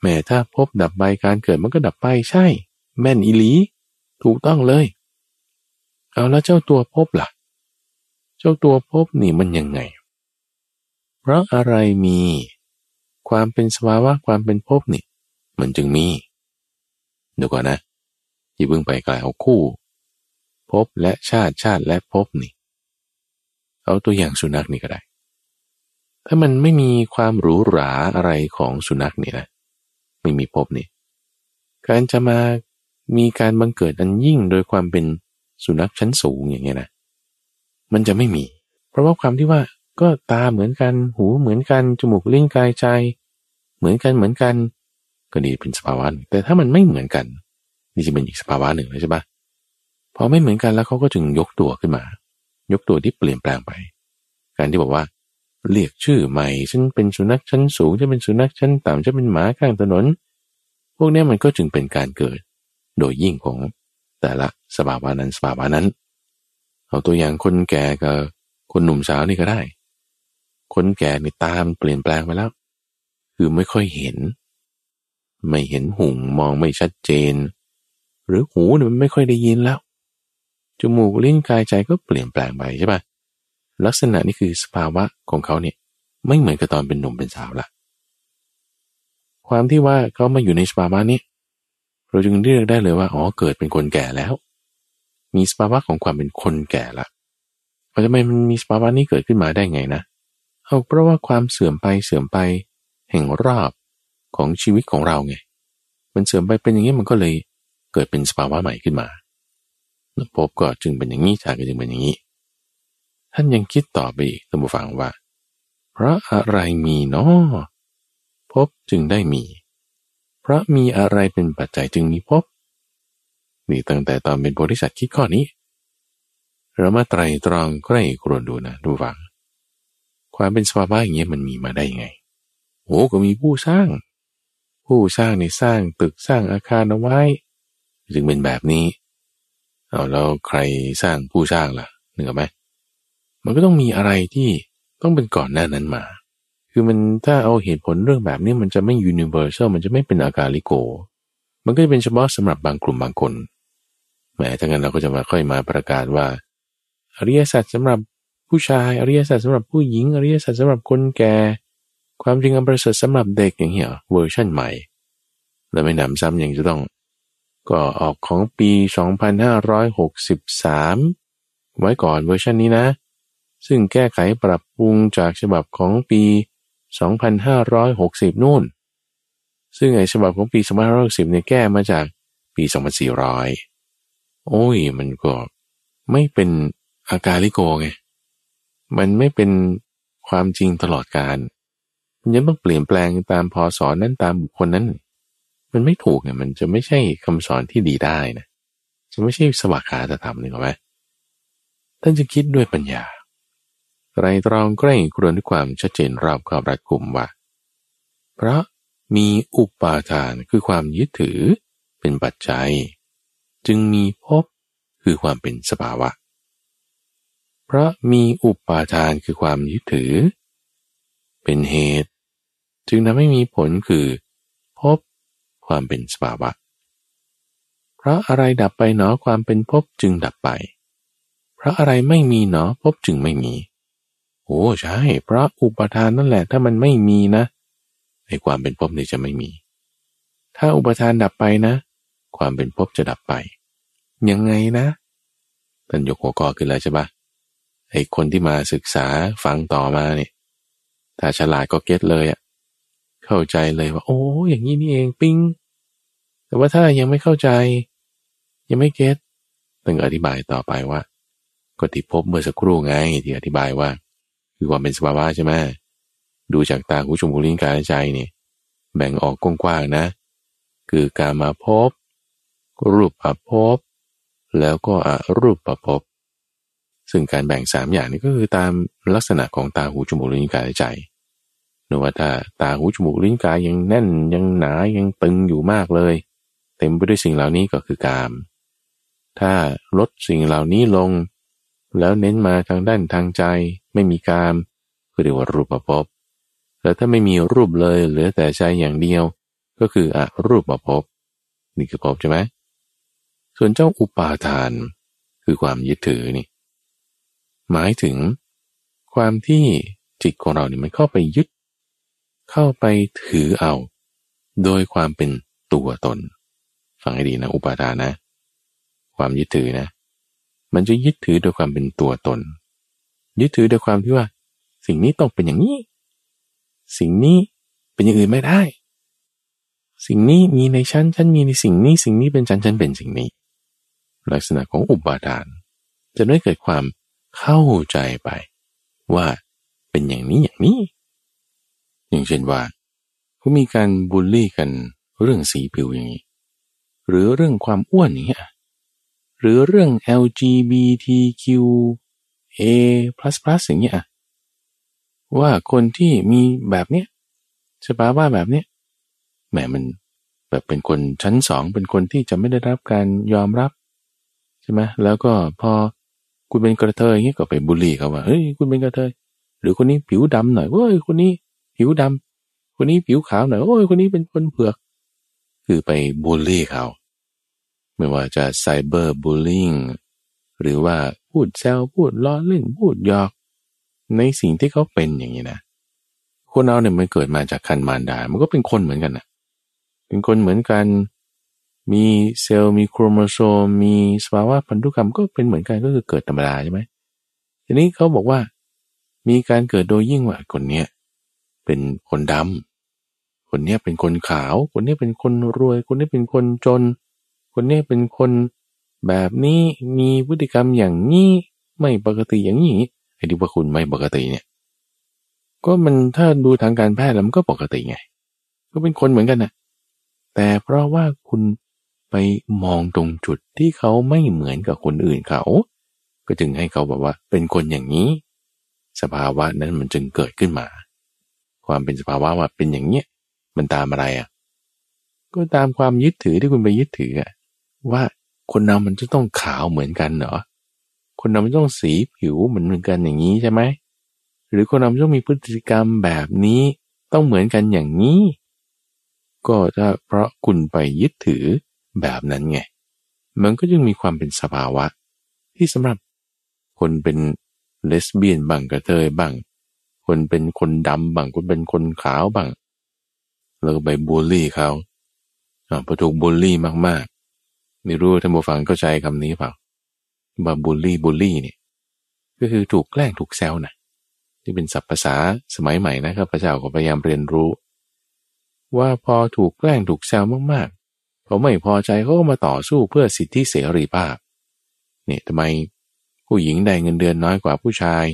แม้ถ้าภพดับไปการเกิดมันก็ดับไปใช่ แม่นอิลี ถูกต้องเลย เอาแล้วเจ้าตัวภพล่ะ เจ้าตัวภพนี่มันยังไง เพราะอะไรมี ความเป็นสภาวะความเป็นภพนี่ มันจึงมีเดี๋ยวก่อนนะอย่าเพิ่งไปกลายเอาคู่ภพและชาติชาติและภพนี่ เอาตัวอย่างสุนัขนี่ก็ได้ ถ้ามันไม่มีความหรูหราอะไรของสุนัขนี่นะไม่มีภพนี่การจะมามีการบังเกิดอันยิ่งโดยความเป็นสุนัขชั้นสูงอย่างเงี้ยนะมันจะไม่มี เพราะว่าความที่ว่าก็ตาเหมือนกันหูเหมือนกันจมูกลิ้นกายใจ เหมือนกันเหมือนกัน ก็ดีเป็นสภาวะแต่ถ้ามันไม่เหมือนกัน นี่จะเป็นอีกสภาวะหนึ่งเลยใช่ปะพอไม่เหมือนกันแล้วเขาก็จึงยกตัวขึ้นมา ยกตัวที่เปลี่ยนแปลงไป การที่บอกว่า เรียกชื่อใหม่ฉันเป็นสุนัขชั้นสูงจะเป็นสุนัขชั้นต่ำจะเป็นหมาข้างถนน พวกนี้มันก็จึงเป็นการเกิด โดยยิ่งของแต่ละสภาวะนั้นสภาวะนั้น เอาตัวอย่างคนแก่กับคนหนุ่มสาวนี่ก็ได้ คนแก่ในตามเปลี่ยนแปลงไปแล้ว คือไม่ค่อยเห็น ไม่เห็นหุ่งมองไม่ชัดเจน หรือหูเนี่ยมันไม่ค่อยได้ยินแล้วจมูกลิ้นกายใจก็เปลี่ยนแปลงไปใช่ปะ ลักษณะนี้คือสภาวะของเขาเนี่ยไม่เหมือนกับตอนเป็นหนุ่มเป็นสาวละความที่ว่าเขามาอยู่ในสภาวะนี้ เราจึงเรียกได้เลยว่าอ๋อเกิดเป็นคนแก่แล้ว มีสภาวะของความเป็นคนแก่ละเราะทำไมมันมีสภาวะนี้เกิดขึ้นมาได้ไงนะเอาเพราะว่าความเสื่อมไปเสื่อมไปแห่งรอบของชีวิตของเราไง มันเสื่อมไปเป็นอย่างนี้มันก็เลยเกิดเป็นสภาวะใหม่ขึ้นมาพบก็จึงเป็นอย่างนี้ชาติก็จึงเป็นอย่างนี้ ท่านยังคิดต่อไปอีกท่านผู้ฟังว่าเพราะอะไรมีเนาะพบจึงได้มี เพราะมีอะไรเป็นปัจจัยจึงมีพบนี่ตั้งแต่ตอนเป็นโพธิสัตว์คิดข้อนี้ เรามาไตรตรองใกล้ครวญดูนะดูฟัง ความเป็นสภาวะอย่างเงี้ยมันมีมาได้ยังไงโอ้ก็มีผู้สร้าง ผู้สร้างในสร้างตึกสร้างอาคารเอาไว้จึงเป็นแบบนี้เอาแล้วใครสร้างผู้สร้างล่ะนึกออกไหม มันก็ต้องมีอะไรที่ต้องเป็นก่อนหน้านั้นมา คือมันถ้าเอาเหตุผลเรื่องแบบนี้มันจะไม่ยูนิเวอร์แซลมันจะไม่เป็นอากาลิโก มันก็จะเป็นเฉพาะสำหรับบางกลุ่มบางคนแหมถ้างั้นเราก็จะมาค่อยมาประกาศว่า อริยสัจสำหรับผู้ชาย อริยสัจสำหรับผู้หญิง อริยสัจสำหรับคนแก่ ความจริงอันประเสริฐสำหรับเด็กอย่างเงี้ยเวอร์ชันใหม่ แล้วไม่นำซ้ำยังจะต้อง ก็ออกของปี 2563 ไว้ก่อนเวอร์ชันนี้นะ ซึ่งแก้ไขปรับปรุงจากฉบับของปี 2560 นู่น ซึ่งไอ้ฉบับของปี 2560 เนี่ยแก้มาจากปี 2400 โอ้ย มันก็ไม่เป็นอากาลิโกไง มันไม่เป็นความจริงตลอดการ มันยังต้องเปลี่ยนแปลงตามพอสอนนั้นตามบุคคลนั้น มันไม่ถูกเนี่ยมันจะไม่ใช่คำสอนที่ดีได้นะ จะไม่ใช่สวากขาจะทำหนึ่งหรอไหมท่านจะคิดด้วยปัญญา ไรตรองใกล้ครวญด้วยความชัดเจนรอบคอบรัดกุมว่า เพราะมีอุปาทานคือความยึดถือเป็นปัจจัย จึงมีพบคือความเป็นสภาวะ เพราะมีอุปาทานคือความยึดถือ เป็นเหตุ จึงทำให้มีผลคือพบความเป็นสภาวะ เพราะอะไรดับไปหนอความเป็นภพจึงดับไป เพราะอะไรไม่มีหนอภพจึงไม่มี โอ้ใช่เพราะอุปทานนั่นแหละ ถ้ามันไม่มีนะไอ้ความเป็นภพนี่จะไม่มี ถ้าอุปทานดับไปนะ ความเป็นภพจะดับไป ยังไงนะท่านยกหัวกอขึ้นแล้วใช่ปะไอ้คนที่มาศึกษาฟังต่อมาเนี่ยถ้าฉลาดก็เก็ตเลยอะเข้าใจเลยว่า โอ้อย่างนี้นี่เองปิ้งแต่ว่าถ้ายังไม่เข้าใจ ยังไม่เก็ตต้องอธิบายต่อไปว่า ก็ที่พบเมื่อสักครู่ไงที่อธิบายว่า คือความเป็นสภาวะใช่ไหมดูจากตาหูจมูกลิ้นกายใจเนี่ยแบ่งออกกว้างๆนะ คือการมาพบ รูปประพบ แล้วก็อรูปประพบ ซึ่งการแบ่งสามอย่างนี้ก็คือตามลักษณะของตาหูจมูกลิ้นกายใจนว่าถ้าตาหูจมูกลิ้นกายยังแน่นยังหนายังตึงอยู่มากเลย เต็มไปด้วยสิ่งเหล่านี้ก็คือกาม ถ้าลดสิ่งเหล่านี้ลง แล้วเน้นมาทางด้านทางใจ ไม่มีกามก็เรียกว่ารูปภพแล้วถ้าไม่มีรูปเลยเหลือแต่ใจอย่างเดียว ก็คืออรูปภพนี่คือภพใช่ไหมส่วนเจ้าอุปาทาน คือความยึดถือนี่ หมายถึง ความที่จิตของเราเนี่ยมันเข้าไปยึด เข้าไปถือเอา โดยความเป็นตัวตนฟังให้ดีนะ อุปาทานนะ ความยึดถือนะ มันจะยึดถือโดยความเป็นตัวตน ยึดถือโดยความที่ว่า สิ่งนี้ต้องเป็นอย่างนี้ สิ่งนี้เป็นอย่างอื่นไม่ได้ สิ่งนี้มีในชั้นฉันมีในสิ่งนี้ สิ่งนี้เป็นฉันฉันเป็นสิ่งนี้ ลักษณะของอุปาทาน จะไม่เกิดความเข้าใจไป ว่าเป็นอย่างนี้อย่างนี้ อย่างเช่นว่าเขามีการบูลลี่กันเรื่องสีผิวอย่างนี้ หรือเรื่องความอ้วนอย่างเงี้ยหรือเรื่อง LGBTQ LGBTQA+ อย่างเงี้ยว่าคนที่มีแบบเนี้ยสภาวะแบบเนี้ยแหมมันแบบเป็นคนชั้นสองเป็นคนที่จะไม่ได้รับการยอมรับใช่ไหมแล้วก็พอคุณเป็นกระเทยอย่างเงี้ยก็ไปบูลลี่เขาว่าเฮ้ยคุณเป็นกระเทย หรือคนนี้ผิวดำหน่อยโอ้ยคนนี้ผิวดำคนนี้ผิวขาวหน่อยโอ้ยคนนี้เป็นคนเผือก คือไปบูลลี่เขา ไม่ว่าจะไซเบอร์บูลลิง หรือว่าพูดแซวพูดล้อเล่นพูดหยอก ในสิ่งที่เขาเป็นอย่างนี้นะคนเราเนี่ยมันเกิดมาจากคันมารดา มันก็เป็นคนเหมือนกันนะเป็นคนเหมือนกัน มีเซลล์มีโครโมโซมมีสภาวะพันธุกรรมก็เป็นเหมือนกันก็คือเกิดธรรมดาใช่ไหมทีนี้เขาบอกว่า มีการเกิดโดยยิ่งว่าคนเนี้ยเป็นคนดำคนเนี้ยเป็นคนขาว คนนี้เป็นคนรวย คนนี้เป็นคนจน คนนี้เป็นคน แบบนี้มีพฤติกรรมอย่างนี้ไม่ปกติอย่างนี้ไอ้ที่ว่าคุณไม่ปกติเนี่ย ก็มันถ้าดูทางการแพทย์แล้วมันก็ปกติไง ก็เป็นคนเหมือนกันนะแต่เพราะว่าคุณไปมองตรงจุดที่เขาไม่เหมือนกับคนอื่นเขา ก็จึงให้เขาบอกว่าเป็นคนอย่างนี้ สภาวะนั้นมันจึงเกิดขึ้นมา ความเป็นสภาวะว่าเป็นอย่างเนี้ยมันตามอะไรอะ ก็ตามความยึดถือที่คุณไปยึดถืออะว่า คนเรามันจะต้องขาวเหมือนกันเหรอ คนเรามันต้องสีผิวเหมือนเหมือนกันอย่างนี้ใช่ไหม หรือคนเราต้องมีพฤติกรรมแบบนี้ต้องเหมือนกันอย่างนี้ ก็ถ้าเพราะคุณไปยึดถือแบบนั้นไง มันก็จึงมีความเป็นสภาวะ ที่สำหรับคนเป็นเลสเบี้ยนบ้างกระเทยบ้าง คนเป็นคนดำบ้างคนเป็นคนขาวบ้างแล้วก็ไปบูลลี่เขาพอถูกบูลลี่มากๆ ไม่รู้ท่านผู้ฟังเข้าใจคำนี้เปล่าว่าบูลลี่บูลลี่เนี่ยก็คือถูกแกล้งถูกแซวนะที่เป็นศัพท์ภาษาสมัยใหม่นะครับพระเจ้าก็พยายามเรียนรู้ ว่าพอถูกแกล้งถูกแซวมากๆเขาไม่พอใจเขาก็มาต่อสู้เพื่อสิทธิเสรีภาพเนี่ยทำไมผู้หญิงได้เงินเดือนน้อยกว่าผู้ชาย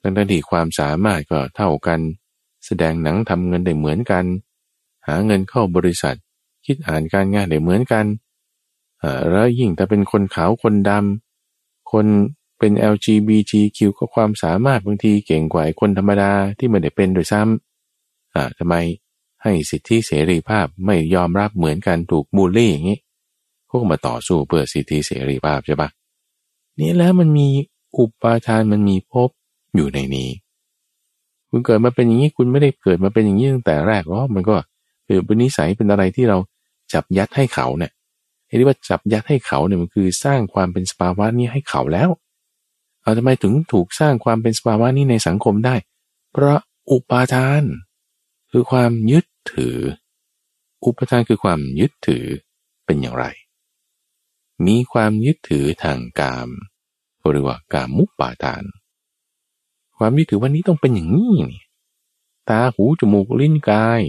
ทั้งที่ความสามารถก็เท่ากัน แสดงหนังทำเงินได้เหมือนกัน หาเงินเข้าบริษัท คิดอ่านการงานได้เหมือนกัน แล้วยิ่งแต่เป็นคนขาวคนดำคนเป็น LGBTQ ก็ความสามารถบางทีเก่งกว่าคนธรรมดาที่ไม่ได้เป็นโดยซ้ำอ่าทำไมให้สิทธิเสรีภาพไม่ยอมรับเหมือนกันถูกบูลลี่อย่างนี้พวกมาต่อสู้เพื่อสิทธิเสรีภาพใช่ปะนี่แล้วมันมีอุปาทานมันมีภพอยู่ในนี้ คุณเกิดมาเป็นอย่างนี้คุณไม่ได้เกิดมาเป็นอย่างนี้ตั้งแต่แรกหรอกมันก็เป็นนิสัยเป็นอะไรที่เราจับยัดให้เขาเนี่ย ไอ้ที่ว่าจับยัดให้เขาเนี่ยมันคือสร้างความเป็นสภาวะนี้ให้เขาแล้ว เอาทำไมถึงถูกสร้างความเป็นสภาวะนี้ในสังคมได้ เพราะอุปาทาน คือความยึดถือ อุปทานคือความยึดถือเป็นอย่างไร มีความยึดถือทางกามหรือว่ากามมุปปาทาน ความยึดถือวันนี้ต้องเป็นอย่างนี้นี่ตาหูจมูกลิ้นกาย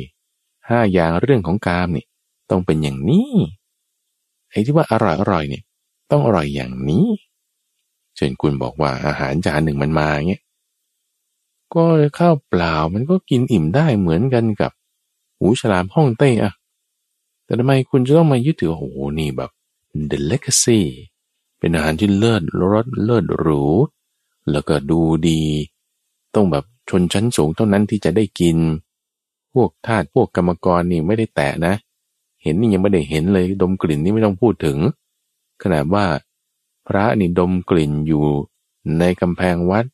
ห้าอย่างเรื่องของกามนี่ต้องเป็นอย่างนี้ ไอ้ที่ว่าอร่อยอร่อยเนี่ย ต้องอร่อยอย่างนี้เช่นคุณบอกว่าอาหารจานหนึ่งมันมาเงี้ยก็ข้าวเปล่ามันก็กินอิ่มได้เหมือนกันกับหูฉลามห้องเต้อะแต่ทำไมคุณจะต้องมายึดถือโอ้โหนี่แบบ the legacy เป็นอาหารที่เลิศรสเลิศหรู แล้วก็ดูดี ต้องแบบชนชั้นสูงเท่านั้นที่จะได้กิน พวกทาสพวกกรรมกรนี่ไม่ได้แตะนะ เห็นนี่ยังไม่ได้เห็นเลย ดมกลิ่นนี่ไม่ต้องพูดถึง ขนาดว่า พระนี่ดมกลิ่นอยู่ในกำแพงวัด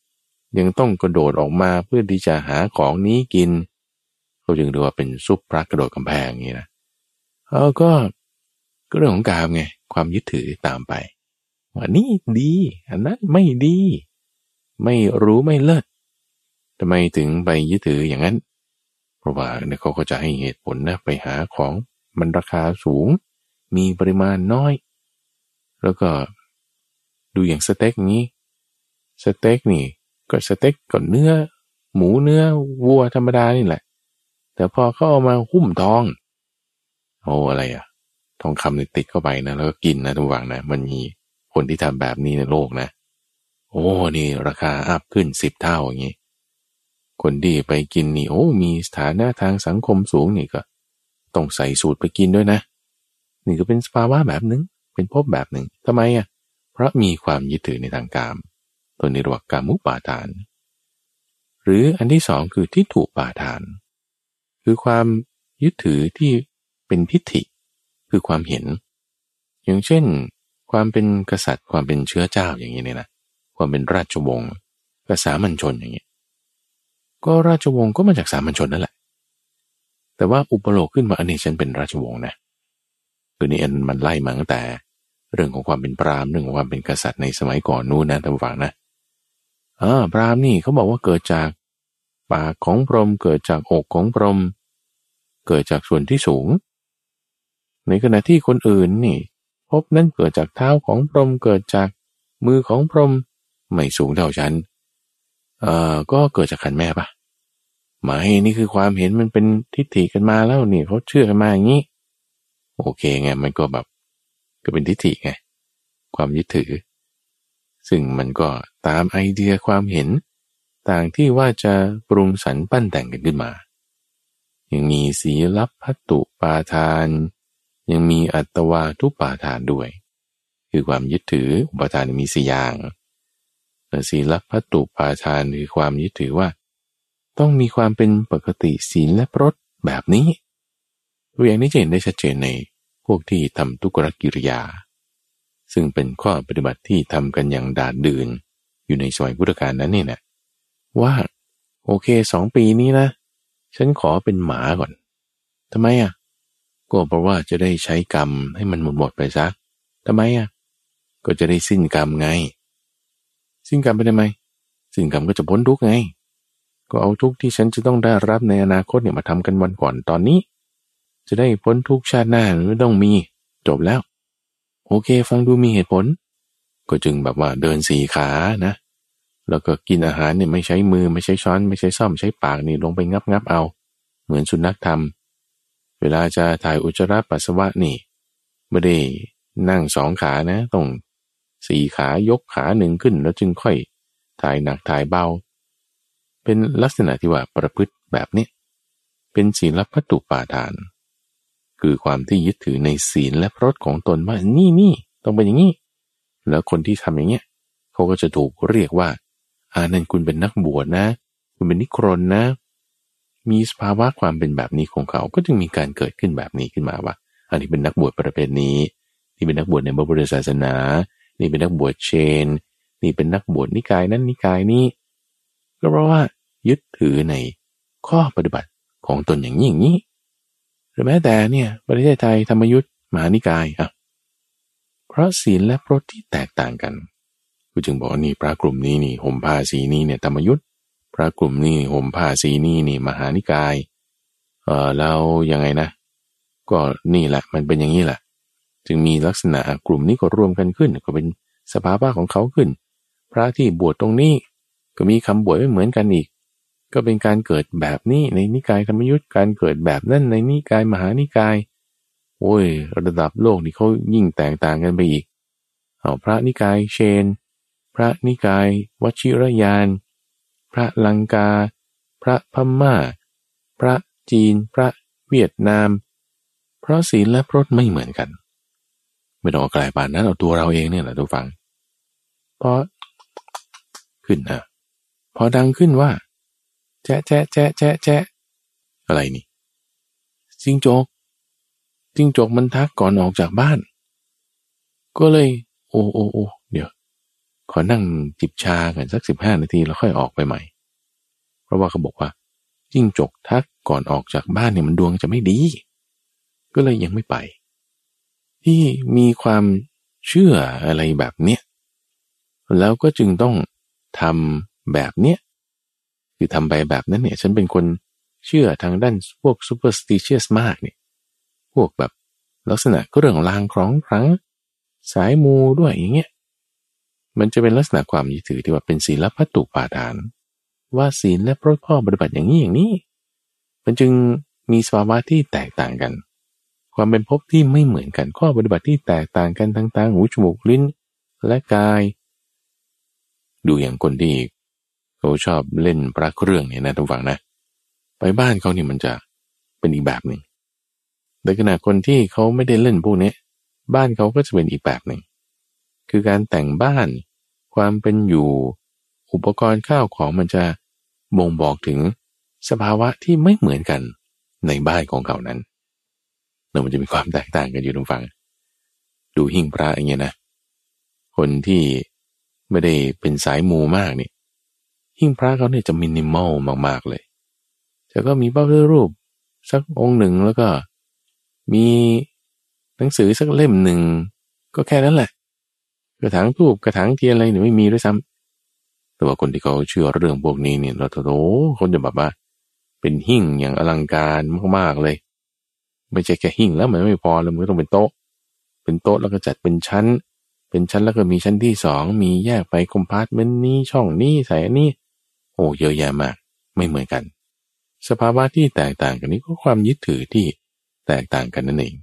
ยังต้องกระโดดออกมาเพื่อที่จะหาของนี้กินเขาจึงเรียกว่าเป็นซุปพระกระโดดกำแพงอย่างนี้นะเอาก็ก็เรื่องของกามไงความยึดถือตามไปว่านี่ดี อันนั้นไม่ดี ไม่รู้ไม่เลิศทำไมถึงไปยึดถืออย่างนั้น เพราะว่าเนี่ยเขาก็จะให้เหตุผลนะไปหาของ มันราคาสูง มีปริมาณน้อย แล้วก็ดูอย่างสเต็กนี้ สเต็กนี่ก็สเต็กก่อนเนื้อ หมูเนื้อวัวธรรมดานี่แหละ แต่พอเขาเอามาหุ้มทอง โอ้อะไรอะทองคำนี่ติดเข้าไปนะแล้วก็กินนะทุกวังนะมันมีคนที่ทำแบบนี้ในโลกนะ โอ้นี่ราคาอัพขึ้นสิบเท่าอย่างนี้คนที่ไปกินนี่โอ้มีสถานะทางสังคมสูงนี่ก็ ต้องใส่สูตรไปกินด้วยนะ นี่ก็เป็นสภาวะแบบหนึ่งเป็นภพแบบหนึ่งทำไมอะเพราะมีความยึดถือในทางกาม ตัวนิรวกามุปาทาน หรืออันที่สองคือที่ถูกปาทาน คือความยึดถือที่เป็นทิฏฐิ คือความเห็น อย่างเช่น ความเป็นกษัตริย์ความเป็นเชื้อเจ้าอย่างนี้เนี่ยนะความเป็นราชวงศ์กษามัญชนอย่างนี้ก็ราชวงศ์ก็มาจากสามัญชนนั่นแหละ แต่ว่าอุปโลกขึ้นมาอันนี้ฉันเป็นราชวงศ์นะคือนี่อันมันไล่มาตั้งแต่ เรื่องของความเป็นปรามเรื่องของความเป็นกษัตริย์ในสมัยก่อนนู้นนะท่านฟังนะอ่าปรามนี่เขาบอกว่าเกิดจากปากของพรหมเกิดจากอกของพรหมเกิดจากส่วนที่สูง ในขณะที่คนอื่นนี่ พบนั้นเกิดจากเท้าของพรหมเกิดจากมือของพรหมไม่สูงเท่าฉันเอ่อก็เกิดจากขันแม่ปะ มายนี่คือความเห็นมันเป็นทิฏฐิกันมาแล้วนี่เขาเชื่อกันมาอย่างนี้ โอเคไงมันก็แบบก็เป็นทิฏฐิไงความยึดถือ ซึ่งมันก็ตามไอเดียความเห็น ต่างที่ว่าจะปรุงสรรปั้นแต่งกันขึ้นมายังมีสีลับพัตตุปาทาน ยังมีอัตวาทุปาทานด้วย คือความยึดถืออุปทานมีสี่อย่างศีลับพัตตุปาทานคือความยึดถือว่า ต้องมีความเป็นปกติศีลและพรตแบบนี้ตัวอย่างนี้จะเห็นได้ชัดเจนในพวกที่ทำทุกรกิริยา ซึ่งเป็นข้อปฏิบัติที่ทำกันอย่างดาดดื่นอยู่ในสมัยพุทธกาลนั้นนี่นะว่าโอเคสองปีนี้นะ ฉันขอเป็นหมาก่อนทำไมอะก็เพราะว่าจะได้ใช้กรรมให้มันหมดหมดไปซะทำไมอะก็จะได้สิ้นกรรมไง สิ้นกรรมไปได้ไหมสิ้นกรรมก็จะพ้นทุกไง ก็เอาทุกที่ฉันจะต้องได้รับในอนาคตเนี่ยมาทำกันวันก่อนตอนนี้ จะได้พ้นทุกชาติหน้าไม่ต้องมี จบแล้ว โอเค ฟังดูมีเหตุผล ก็จึงแบบว่าเดินสี่ขานะ แล้วก็กินอาหารเนี่ยไม่ใช้มือไม่ใช้ช้อน ไม่ใช้ซ่อมใช้ปากนี่ลงไปงับงับเอา เหมือนสุนัขทำเวลาจะถ่ายอุจจาระปัสสาวะนี่ไม่ได้นั่งสองขานะต้องสี่ขายกขาหนึ่งขึ้นแล้วจึงค่อยถ่ายหนักถ่ายเบา เป็นลักษณะที่ว่าประพฤติแบบนี้ เป็นศีลพัตตุปาทาน คือความที่ยึดถือในศีลและพรตของตนว่านี่นี่ต้องเป็นอย่างนี้ แล้วคนที่ทำอย่างเงี้ยเขาก็จะถูกเรียกว่าอานั่นคุณเป็นนักบวชนะ คุณเป็นนิครนนะ มีสภาวะความเป็นแบบนี้ของเขาก็จึงมีการเกิดขึ้นแบบนี้ขึ้นมาว่า อันนี้เป็นนักบวชประเภทนี้ที่เป็นนักบวชในพระพุทธศาสนา นี่เป็นนักบวชเชน นี่เป็นนักบวชนิกายนั้นนิกายนี้ ก็เพราะว่ายึดถือในข้อปฏิบัติของตนอย่างนี้อย่างนี้หรือแม้แต่เนี่ยประเทศไทยธรรมยุทธ์มหานิกายอะเพราะศีลและพรตที่แตกต่างกันกูจึงบอกว่านี่พระกลุ่มนี้นี่ห่มผ้าสีนี้เนี่ยธรรมยุทธ์พระกลุ่มนี้ห่มผ้าสีนี้นี่มหานิกายเออเรายังไงนะ ก็นี่แหละมันเป็นอย่างนี้แหละ จึงมีลักษณะกลุ่มนี้ก็รวมกันขึ้น ก็เป็นสภาวะของเขาขึ้น พระที่บวชตรงนี้ ก็มีคำบวชไม่เหมือนกันอีก ก็เป็นการเกิดแบบนี้ในนิกายธรรมยุทธ์การเกิดแบบนั้นในนิกายมหานิกาย โอ้ย ระดับโลกนี่เขายิ่งแตกต่างกันไปอีก เอาพระนิกายเชน พระนิกายวชิรยาน พระลังกา พระพม่า พระจีน พระเวียดนาม เพราะศีลและพรตไม่เหมือนกันไม่ต้องกลายป่านนั้นเอาตัวเราเองเนี่ยแหละทุกฝังพอขึ้นนะ พอดังขึ้นว่า แจ๊ะแจ๊ะแจ๊ะแจ๊ะแจ๊ะอะไรนี่จิงโจกจิงโจกมันทักก่อนออกจากบ้าน ก็เลย โอ้โอ้โอ้เดี๋ยว ขอนั่งจิบชากันสักสิบห้านาทีแล้วค่อยออกไปใหม่ เพราะว่าเขาบอกว่าจิ้งจกทักก่อนออกจากบ้านเนี่ยมันดวงจะไม่ดี ก็เลยยังไม่ไป ที่มีความเชื่ออะไรแบบเนี้ยแล้วก็จึงต้องทำ แบบเนี้ยคือทำไปแบบนั้นเนี่ย ฉันเป็นคนเชื่อทางด้านพวก superstitious มากเนี่ย พวกแบบลักษณะก็เรื่องลางคล้องครั้ง สายมูด้วยอย่างเงี้ย มันจะเป็นลักษณะความยึดถือที่ว่าเป็นศีลพัตุปาทาน ว่าศีลและพระพ่อปฏิบัติอย่างนี้อย่างนี้ มันจึงมีสภาวะที่แตกต่างกัน ความเป็นภพที่ไม่เหมือนกันข้อปฏิบัติที่แตกต่างกันทั้งตาหูจมูกลิ้นและกาย ดูอย่างคนที่ เขาชอบเล่นพระเครื่องเนี่ยนะทุกฝังนะ ไปบ้านเขานี่มันจะเป็นอีกแบบหนึ่งในขณะคนที่เขาไม่ได้เล่นพวกนี้บ้านเขาก็จะเป็นอีกแบบหนึ่งคือการแต่งบ้าน ความเป็นอยู่อุปกรณ์ข้าวของมันจะบ่งบอกถึงสภาวะที่ไม่เหมือนกันในบ้านของเขานั้นแล้วมันจะมีความแตกต่างกันอยู่ตรงฟังดูหิ่งพระอย่างเงี้ยนะ คนที่ไม่ได้เป็นสายมูมากเนี่ย หิ่งพระเขาเนี่ยจะมินิมอลมากๆเลยแต่ก็มีเป้ารูปสักองค์หนึ่งแล้วก็ มีหนังสือสักเล่มหนึ่งก็แค่นั้นแหละ กระถางทูบกระถางเทียนอะไรเนี่ยไม่มีด้วยซ้ำแต่ว่าคนที่เขาเชื่อเรื่องพวกนี้เนี่ยเราโอ้คนจะแบบว่า เป็นหิ่งอย่างอลังการมากๆเลย ไม่ใช่แค่หิ่งแล้วมันไม่พอเลยมันต้องเป็นโต๊ะ เป็นโต๊ะแล้วก็จัดเป็นชั้น เป็นชั้นแล้วก็มีชั้นที่สองมีแยกไป compartment นี้ช่องนี้ใส่นี้ โอ้เยอะแยะมาก ไม่เหมือนกัน สภาวะที่แตกต่างกันนี้ก็ความยึดถือที่แตกต่างกันนั่นเอง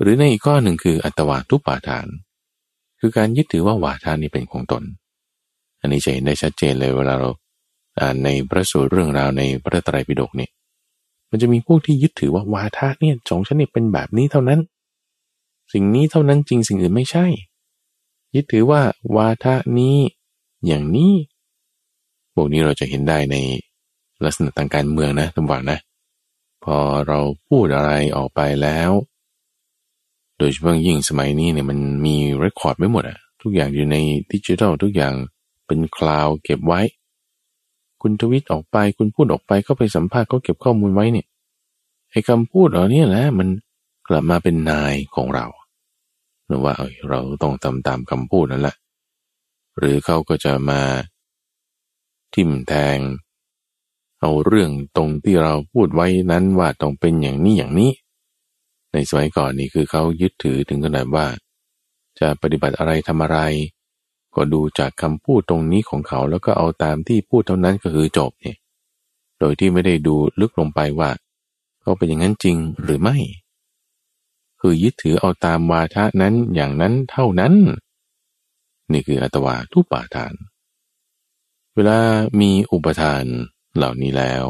หรือในอีกข้อหนึ่งคืออัตวาทุปาทาน คือการยึดถือว่าวาทะนี้เป็นของตน อันนี้จะเห็นได้ชัดเจนเลยเวลาเราอ่านในพระสูตรเรื่องราวในพระไตรปิฎกนี่มันจะมีพวกที่ยึดถือว่าวาทะเนี่ยสองชนิดเป็นแบบนี้เท่านั้น สิ่งนี้เท่านั้นจริงสิ่งอื่นไม่ใช่ ยึดถือว่าวาทะนี้ อย่างนี้ พวกนี้เราจะเห็นได้ในลักษณะทางการเมืองนะท่านผู้ฟังนะ พอเราพูดอะไรออกไปแล้ว โดยเฉพาะยิ่งสมัยนี้เนี่ยมันมี record ไว้หมดอะทุกอย่างอยู่ในดิจิทัลทุกอย่างเป็น cloud เก็บไว้ คุณทวีตออกไปคุณพูดออกไปก็ไปสัมภาษณ์เขาเก็บข้อมูลไว้เนี่ยไอ้คำพูดเหล่านี้แหละมันกลับมาเป็นนายของเราหรือว่าเเราต้องทำตามคำพูดนั่นแหละหรือเขาก็จะมา ทิมแทง เอาเรื่องตรงที่เราพูดไว้นั้นว่าต้องเป็นอย่างนี้อย่างนี้ ในสมัยก่อนนี่คือเขายึดถือถึงขนาดว่า จะปฏิบัติอะไรทำอะไร ก็ดูจากคำพูดตรงนี้ของเขาแล้วก็เอาตามที่พูดเท่านั้นก็คือจบเนี่ยโดยที่ไม่ได้ดูลึกลงไปว่าเขาเป็นอย่างนั้นจริงหรือไม่ คือยึดถือเอาตามวาทะนั้นอย่างนั้นเท่านั้น นี่คืออัตวาทุปาทาน เวลามีอุปทานเหล่านี้แล้ว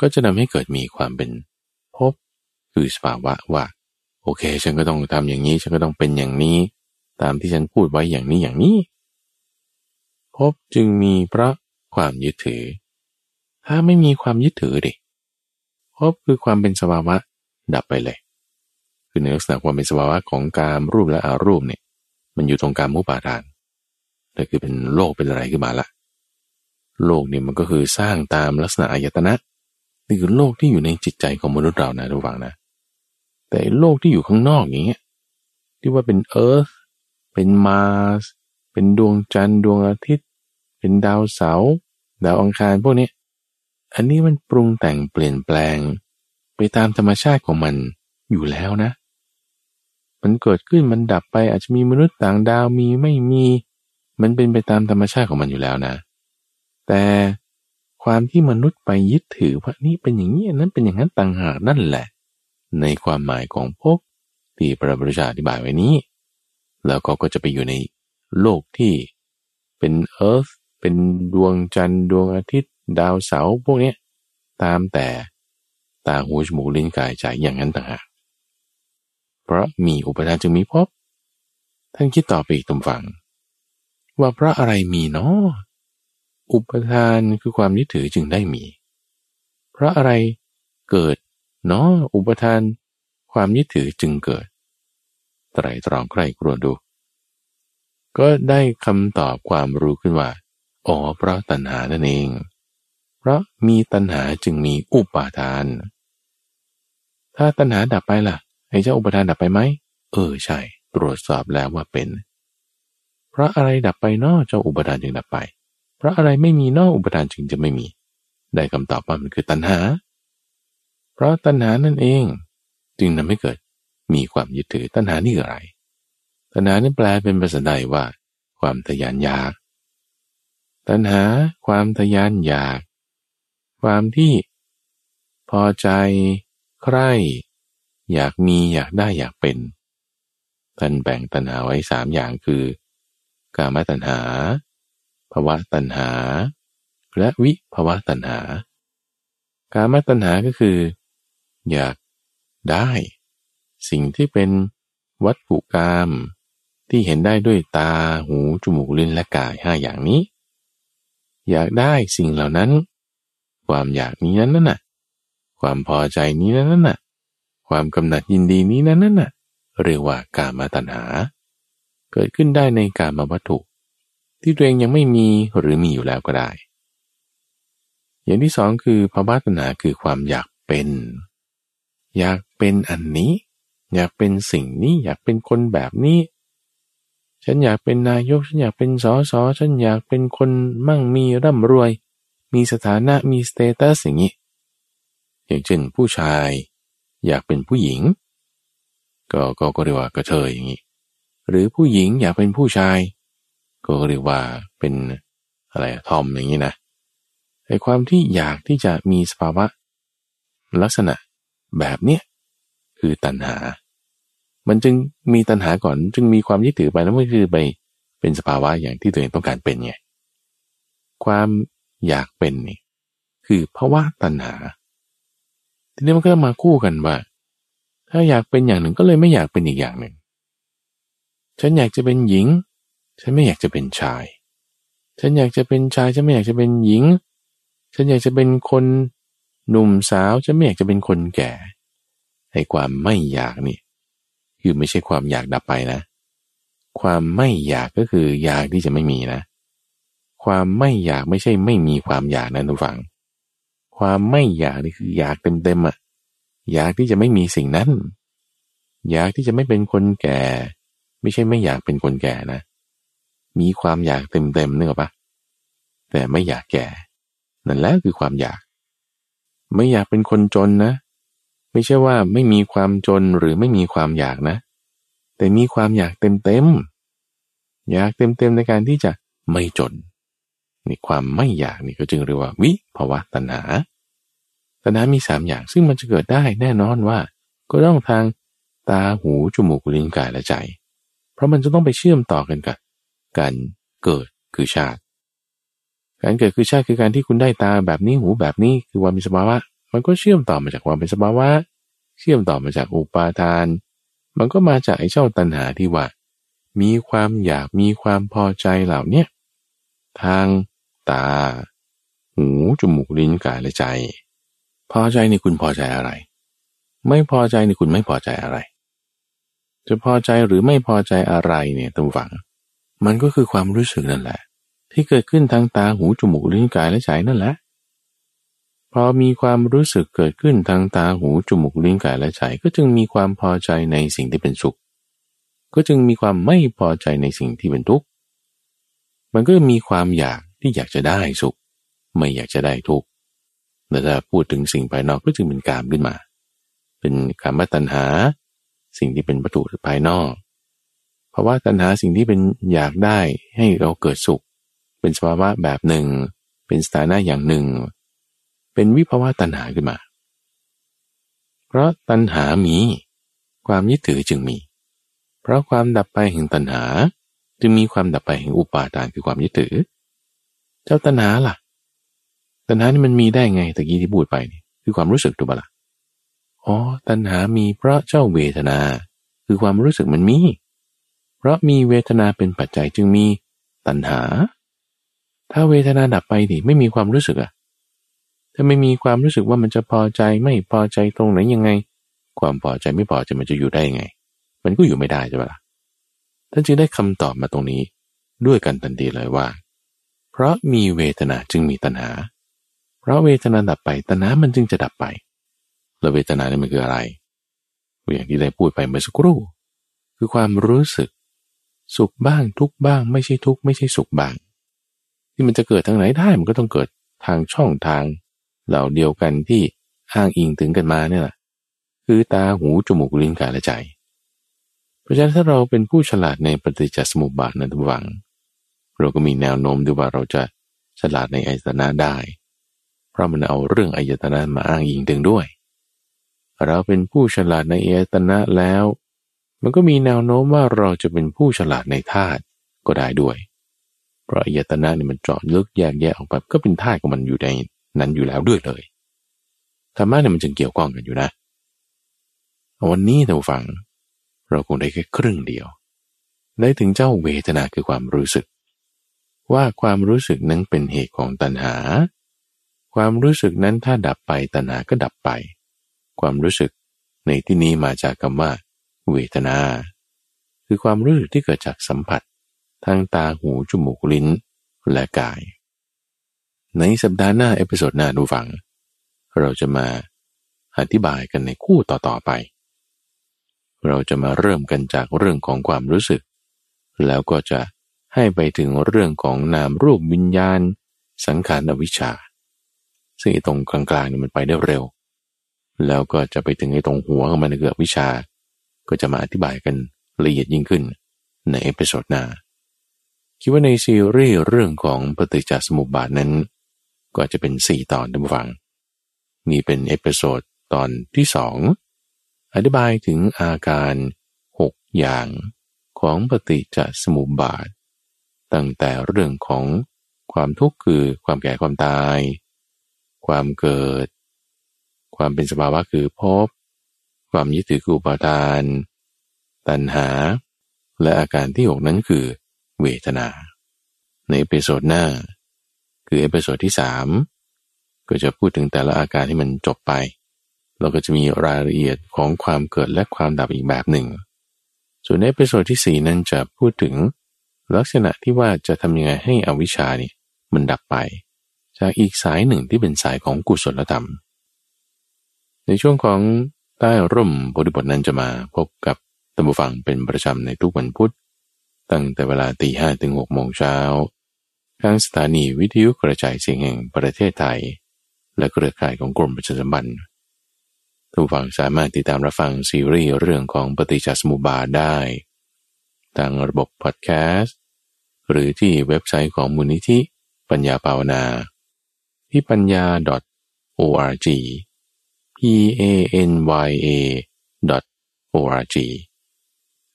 ก็จะทำให้เกิดมีความเป็นภพคือสภาวะว่า โอเค ฉันก็ต้องทำอย่างนี้ ฉันก็ต้องเป็นอย่างนี้ ตามที่ฉันพูดไว้อย่างนี้อย่างนี้พบจึงมีพระความยึดถือ ถ้าไม่มีความยึดถือดิพบคือความเป็นสภาวะดับไปเลย คือในลักษณะความเป็นสภาวะของการรูปและอารูปเนี่ย มันอยู่ตรงการมุปาทานแต่คือเป็นโลกเป็นอะไรขึ้นมาละ โลกเนี่ยมันก็คือสร้างตามลักษณะอายตนะนี่คือโลกที่อยู่ในจิตใจของมนุษย์เรานะทุกฝังนะ แต่โลกที่อยู่ข้างนอกอย่างเงี้ยที่ว่าเป็นเอิร์ธเป็นมารสเป็นดวงจันทร์ดวงอาทิตย์ เป็นดาวเสาร์ดาวอังคารพวกนี้อันนี้มันปรุงแต่งเปลี่ยนแปลง ไปตามธรรมชาติของมันอยู่แล้วนะ มันเกิดขึ้นมันดับไปอาจจะมีมนุษย์ต่างดาวมีไม่มี มันเป็นไปตามธรรมชาติของมันอยู่แล้วนะ แต่ความที่มนุษย์ไปยึดถือว่านี่เป็นอย่างนี้นั้นเป็นอย่างนั้นต่างหากนั่นแหละ ในความหมายของภพที่พระบริชาอธิบายไว้นี้ แล้วเขาก็จะไปอยู่ในโลกที่เป็นเอิร์ธเป็นดวงจันทร์ดวงอาทิตย์ ดาวเสาร์พวกนี้ตามแต่ตาหูจมูกลิ้นกายใจอย่างนั้นต่างหากเพราะมีอุปทานจึงมีภพท่านคิดต่อไปอีกตรงฝั่ง ว่าเพราะอะไรมีเนาะ อุปทานคือความยึดถือจึงได้มี เพราะอะไรเกิดเนาะอุปทาน ความยึดถือจึงเกิดไตรตรองใครกลัวดู ก็ได้คำตอบความรู้ขึ้นว่าอ๋อเพราะตัณหานั่นเอง เพราะมีตัณหาจึงมีอุปาทาน ถ้าตัณหาดับไปล่ะไอ้เจ้าอุปทานดับไปไหมเออใช่ ตรวจสอบแล้วว่าเป็น เพราะอะไรดับไปนอกเจ้าอุปทานจึงดับไป เพราะอะไรไม่มีนอกอุปทานจึงจะไม่มี ได้คำตอบว่ามันคือตัณหา เพราะตัณหานั่นเอง จึงทำให้เกิดมีความยึดถือตัณหานี่คืออะไร ตัณหานี่แปลเป็นภาษาไทยว่า ความทยานอยาก ตัณหาความทยานอยาก ความที่พอใจใคร่ อยากมีอยากได้อยากเป็นท่านแบ่งตัณหาไว้สามอย่างคือกามตัณหา วะตัณหา และวิภาวะตัณหา กามตัณหาก็คือ อยากได้ สิ่งที่เป็นวัตถุกรรมที่เห็นได้ด้วยตาหู จมูกลิ้นและกายห้าอย่างนี้ อยากได้สิ่งเหล่านั้น ความอยากนี้นั้นน่ะ ความพอใจนี้นั้นน่ะ ความกำหนัดยินดีนี้นั้นน่ะเรียกว่ากามตัณหา เกิดขึ้นได้ในกามวัตถุ ที่ตัวเองยังไม่มีหรือมีอยู่แล้วก็ได้ อย่างที่สองคือภาวะตัณหาคือความอยากเป็น อยากเป็นอันนี้ อยากเป็นสิ่งนี้อยากเป็นคนแบบนี้ ฉันอยากเป็นนายก ฉันอยากเป็นสอสอฉันอยากเป็นคนมั่งมีร่ำรวย มีสถานะมีสเตตัสอย่างนี้อย่างเช่นผู้ชาย อยากเป็นผู้หญิง ก็ก็ก็เรียกว่ากระเทยอย่างนี้หรือผู้หญิงอยากเป็นผู้ชาย ก็เรียกว่าเป็นอะไรทอมอย่างนี้นะไอ้ความที่อยากที่จะมีสภาวะ ลักษณะแบบเนี้ยคือตัณหา มันจึงมีตัณหาก่อนจึงมีความยึดถือไปแล้วมันคือไปเป็นสภาวะอย่างที่ตัวเองต้องการเป็นไงความอยากเป็นนี่คือภาวะตัณหา ทีนี้มันก็มาคู่กันว่า ถ้าอยากเป็นอย่างหนึ่งก็เลยไม่อยากเป็นอีกอย่างหนึ่ง ฉันอยากจะเป็นหญิง ฉันไม่อยากจะเป็นชาย ฉันอยากจะเป็นชาย ฉันไม่อยากจะเป็นหญิง ฉันอยากจะเป็นคนหนุ่มสาว ฉันไม่อยากจะเป็นคนแก่ ไอ้ความไม่อยากนี่ คือไม่ใช่ความอยากดับไปนะ ความไม่อยากก็คืออยากที่จะไม่มีนะ ความไม่อยากไม่ใช่ไม่มีความอยากนะทุกฝัง ความไม่อยากนี่คืออยากเต็มๆอะ อยากที่จะไม่มีสิ่งนั้น อยากที่จะไม่เป็นคนแก่ ไม่ใช่ไม่อยากเป็นคนแก่นะ มีความอยากเต็มๆนึกออกปะแต่ไม่อยากแก่ นั่นแหละคือความอยาก ไม่อยากเป็นคนจนนะ ไม่ใช่ว่าไม่มีความจนหรือไม่มีความอยากนะ แต่มีความอยากเต็มเต็มอยากเต็มเต็มในการที่จะไม่จนนี่ความไม่อยากนี่ก็จึงเรียกว่าวิภาวะตัณหาตัณหามีสามอย่างซึ่งมันจะเกิดได้แน่นอนว่า ก็ต้องทางตาหูจมูกลิ้นกายและใจ เพราะมันจะต้องไปเชื่อมต่อกันกับ การเกิดคือชาติ การเกิดคือชาติคือการที่คุณได้ตาแบบนี้หูแบบนี้คือความีสภาวะ มันก็เชื่อมต่อมาจากความเป็นสภาวะ เชื่อมต่อมาจากอุปาทาน มันก็มาจากไอ้เจ้าตัณหาที่ว่า มีความอยากมีความพอใจเหล่าเนี้ยทางตา หูจมูกลิ้นกายและใจ พอใจนี่คุณพอใจอะไร ไม่พอใจนี่คุณไม่พอใจอะไรจะพอใจหรือไม่พอใจอะไรเนี่ยตั้งฝัง มันก็คือความรู้สึกนั่นแหละ ที่เกิดขึ้นทางตาหูจมูกลิ้นกายและใจนั่นแหละพอมีความรู้สึกเกิดขึ้นทางตาหูจมูกลิ้นกายและใจก็จึงมีความพอใจในสิ่งที่เป็นสุข ก็จึงมีความไม่พอใจในสิ่งที่เป็นทุกข์ มันก็มีความอยากที่อยากจะได้สุข ไม่อยากจะได้ทุกข์แต่ถ้าพูดถึงสิ่งภายนอกก็จึงเป็นกามขึ้นมา เป็นกามตัณหา สิ่งที่เป็นวัตถุภายนอก เพราะว่าตัณหาสิ่งที่เป็นอยากได้ให้เราเกิดสุข เป็นสภาวะแบบหนึ่ง เป็นสถานะอย่างหนึ่ง เป็นวิภาวะตัณหาขึ้นมา เพราะตัณหามี ความยึดถือจึงมี เพราะความดับไปแห่งตัณหา จึงมีความดับไปแห่งอุปาทานคือความยึดถือ เจ้าตัณหาล่ะ ตัณหานี่มันมีได้ไงตะกี้ที่พูดไปนี่คือความรู้สึกตัวละอ๋อตัณหามีเพราะเจ้าเวทนา คือความรู้สึกมันมี ราะมีเวทนาเป็นปัจจัยจึงมีตัณหา ถ้าเวทนาดับไปดิไม่มีความรู้สึกอะถ้าไม่มีความรู้สึกว่ามันจะพอใจไม่พอใจตรงไหนยังไง ความพอใจไม่พอใจมันจะอยู่ได้ยังไง มันก็อยู่ไม่ได้ใช่ปะล่ะท่านจึงได้คำตอบมาตรงนี้ด้วยกันทันทีเลยว่า เพราะมีเวทนาจึงมีตัณหา เพราะเวทนาดับไปตัณหามันจึงจะดับไป แล้วเวทนาเนี่ยมันคืออะไรอย่างที่ได้พูดไปเมื่อสักครู่ คือความรู้สึก สุขบ้างทุกบ้าง ไม่ใช่ทุกไม่ใช่สุขบ้าง ที่มันจะเกิดทางไหนได้มันก็ต้องเกิดทางช่องทาง เหล่าเดียวกันที่อ้างอิงถึงกันมาเนี่ยแหละคือตาหูจมูกลิ้นกายและใจ เพราะฉะนั้นถ้าเราเป็นผู้ฉลาดในปฏิจจสมุปบาทนั้นทุกวัง เราก็มีแนวโน้มด้วยว่าเราจะฉลาดในอายตนะได้ เพราะมันเอาเรื่องอายตนะมาอ้างอิงถึงด้วย เราเป็นผู้ฉลาดในอายตนะแล้ว มันก็มีแนวโน้มว่าเราจะเป็นผู้ฉลาดในธาตุก็ได้ด้วย เพราะอายตนะนี่มันเจาะลึกแยกแยะออกไปก็เป็นธาตุของมันอยู่ในนั้นอยู่แล้วด้วยเลยธรรมะเนี่ยมันจึงเกี่ยวข้องกันอยู่นะ วันนี้เราฟัง เราคงได้แค่ครึ่งเดียว ได้ถึงเจ้าเวทนาคือความรู้สึก ว่าความรู้สึกนั้นเป็นเหตุของตัณหา ความรู้สึกนั้นถ้าดับไปตัณหาก็ดับไป ความรู้สึกในที่นี้มาจากคำว่า เวทนา คือความรู้สึกที่เกิดจากสัมผัสทางตาหูจมูกลิ้นและกาย ในสัปดาห์หน้า episode หน้าท่านผู้ฟัง เราจะมาอธิบายกันในคู่ต่อๆไป เราจะมาเริ่มกันจากเรื่องของความรู้สึก แล้วก็จะให้ไปถึงเรื่องของนามรูปวิญญาณ สังขารอวิชชา ซึ่งตรงกลางๆนี่มันไปได้เร็ว แล้วก็จะไปถึงไอ้ตรงหัวของมันคืออวิชชา ก็จะมาอธิบายกันละเอียดยิ่งขึ้นใน episode หน้า คิดว่าในซีรีส์เรื่องของปฏิจจสมุปบาทนั้น ก็จะเป็นสี่ตอนท่านผู้ฟัง นี่เป็น episode ตอนที่สองอธิบายถึงอาการหกอย่างของปฏิจจสมุปบาท ตั้งแต่เรื่องของความทุกข์คือความแก่ความตาย ความเกิด ความเป็นสภาวะคือภพ ความยึดถือคืออุปาทาน ตัณหา และอาการที่หกนั้นคือ เวทนา ใน episode หน้า คือ episode ที่สามก็จะพูดถึงแต่ละอาการที่มันจบไป เราก็จะมีรายละเอียดของความเกิดและความดับอีกแบบหนึ่ง ส่วนใน episode ที่4นั้นจะพูดถึงลักษณะที่ว่าจะทำยังไงให้อวิชชานี่มันดับไป จากอีกสายหนึ่งที่เป็นสายของกุศลธรรม ในช่วงของ ใต้ร่มโพธิบทนั้นจะมาพบกับท่านผู้ฟังเป็นประจำในทุกวันพุธ ตั้งแต่เวลาตีห้ถึงหกโมงเช้าทางสถานีวิทยุกระจายเสียงแห่งประเทศไทย และเครือข่ายของกรมประชาสัมพันธ์ทุกฝั่งสามารถติดตามรับฟังซีรีส์เรื่องของปฏิจจสมุปบาทได้ทางระบบพอดแคสต์หรือที่เว็บไซต์ของมูลนิธิปัญญาภาวนา ที่ปัญญา .org p a n y a .org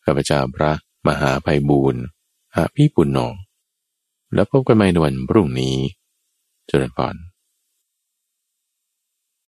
ข้าพเจ้าพระมหาภัยบูรณ์อาภีปุณโญแล้วพบกันใหม่ในวันพรุ่งนี้ เจริญพร